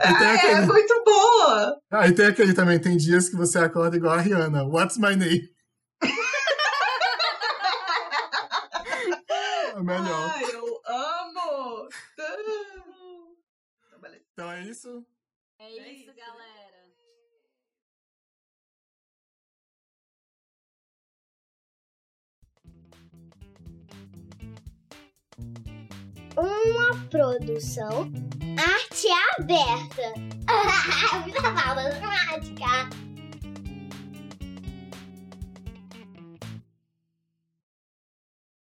ah, aquele... É muito boa! Aí ah, tem aquele também, tem dias que você acorda igual a Rihanna. What's my name? é melhor. Ai, eu amo! Então, então é isso? É isso, é isso. galera. Uma produção Arte aberta. Muita falta dramática.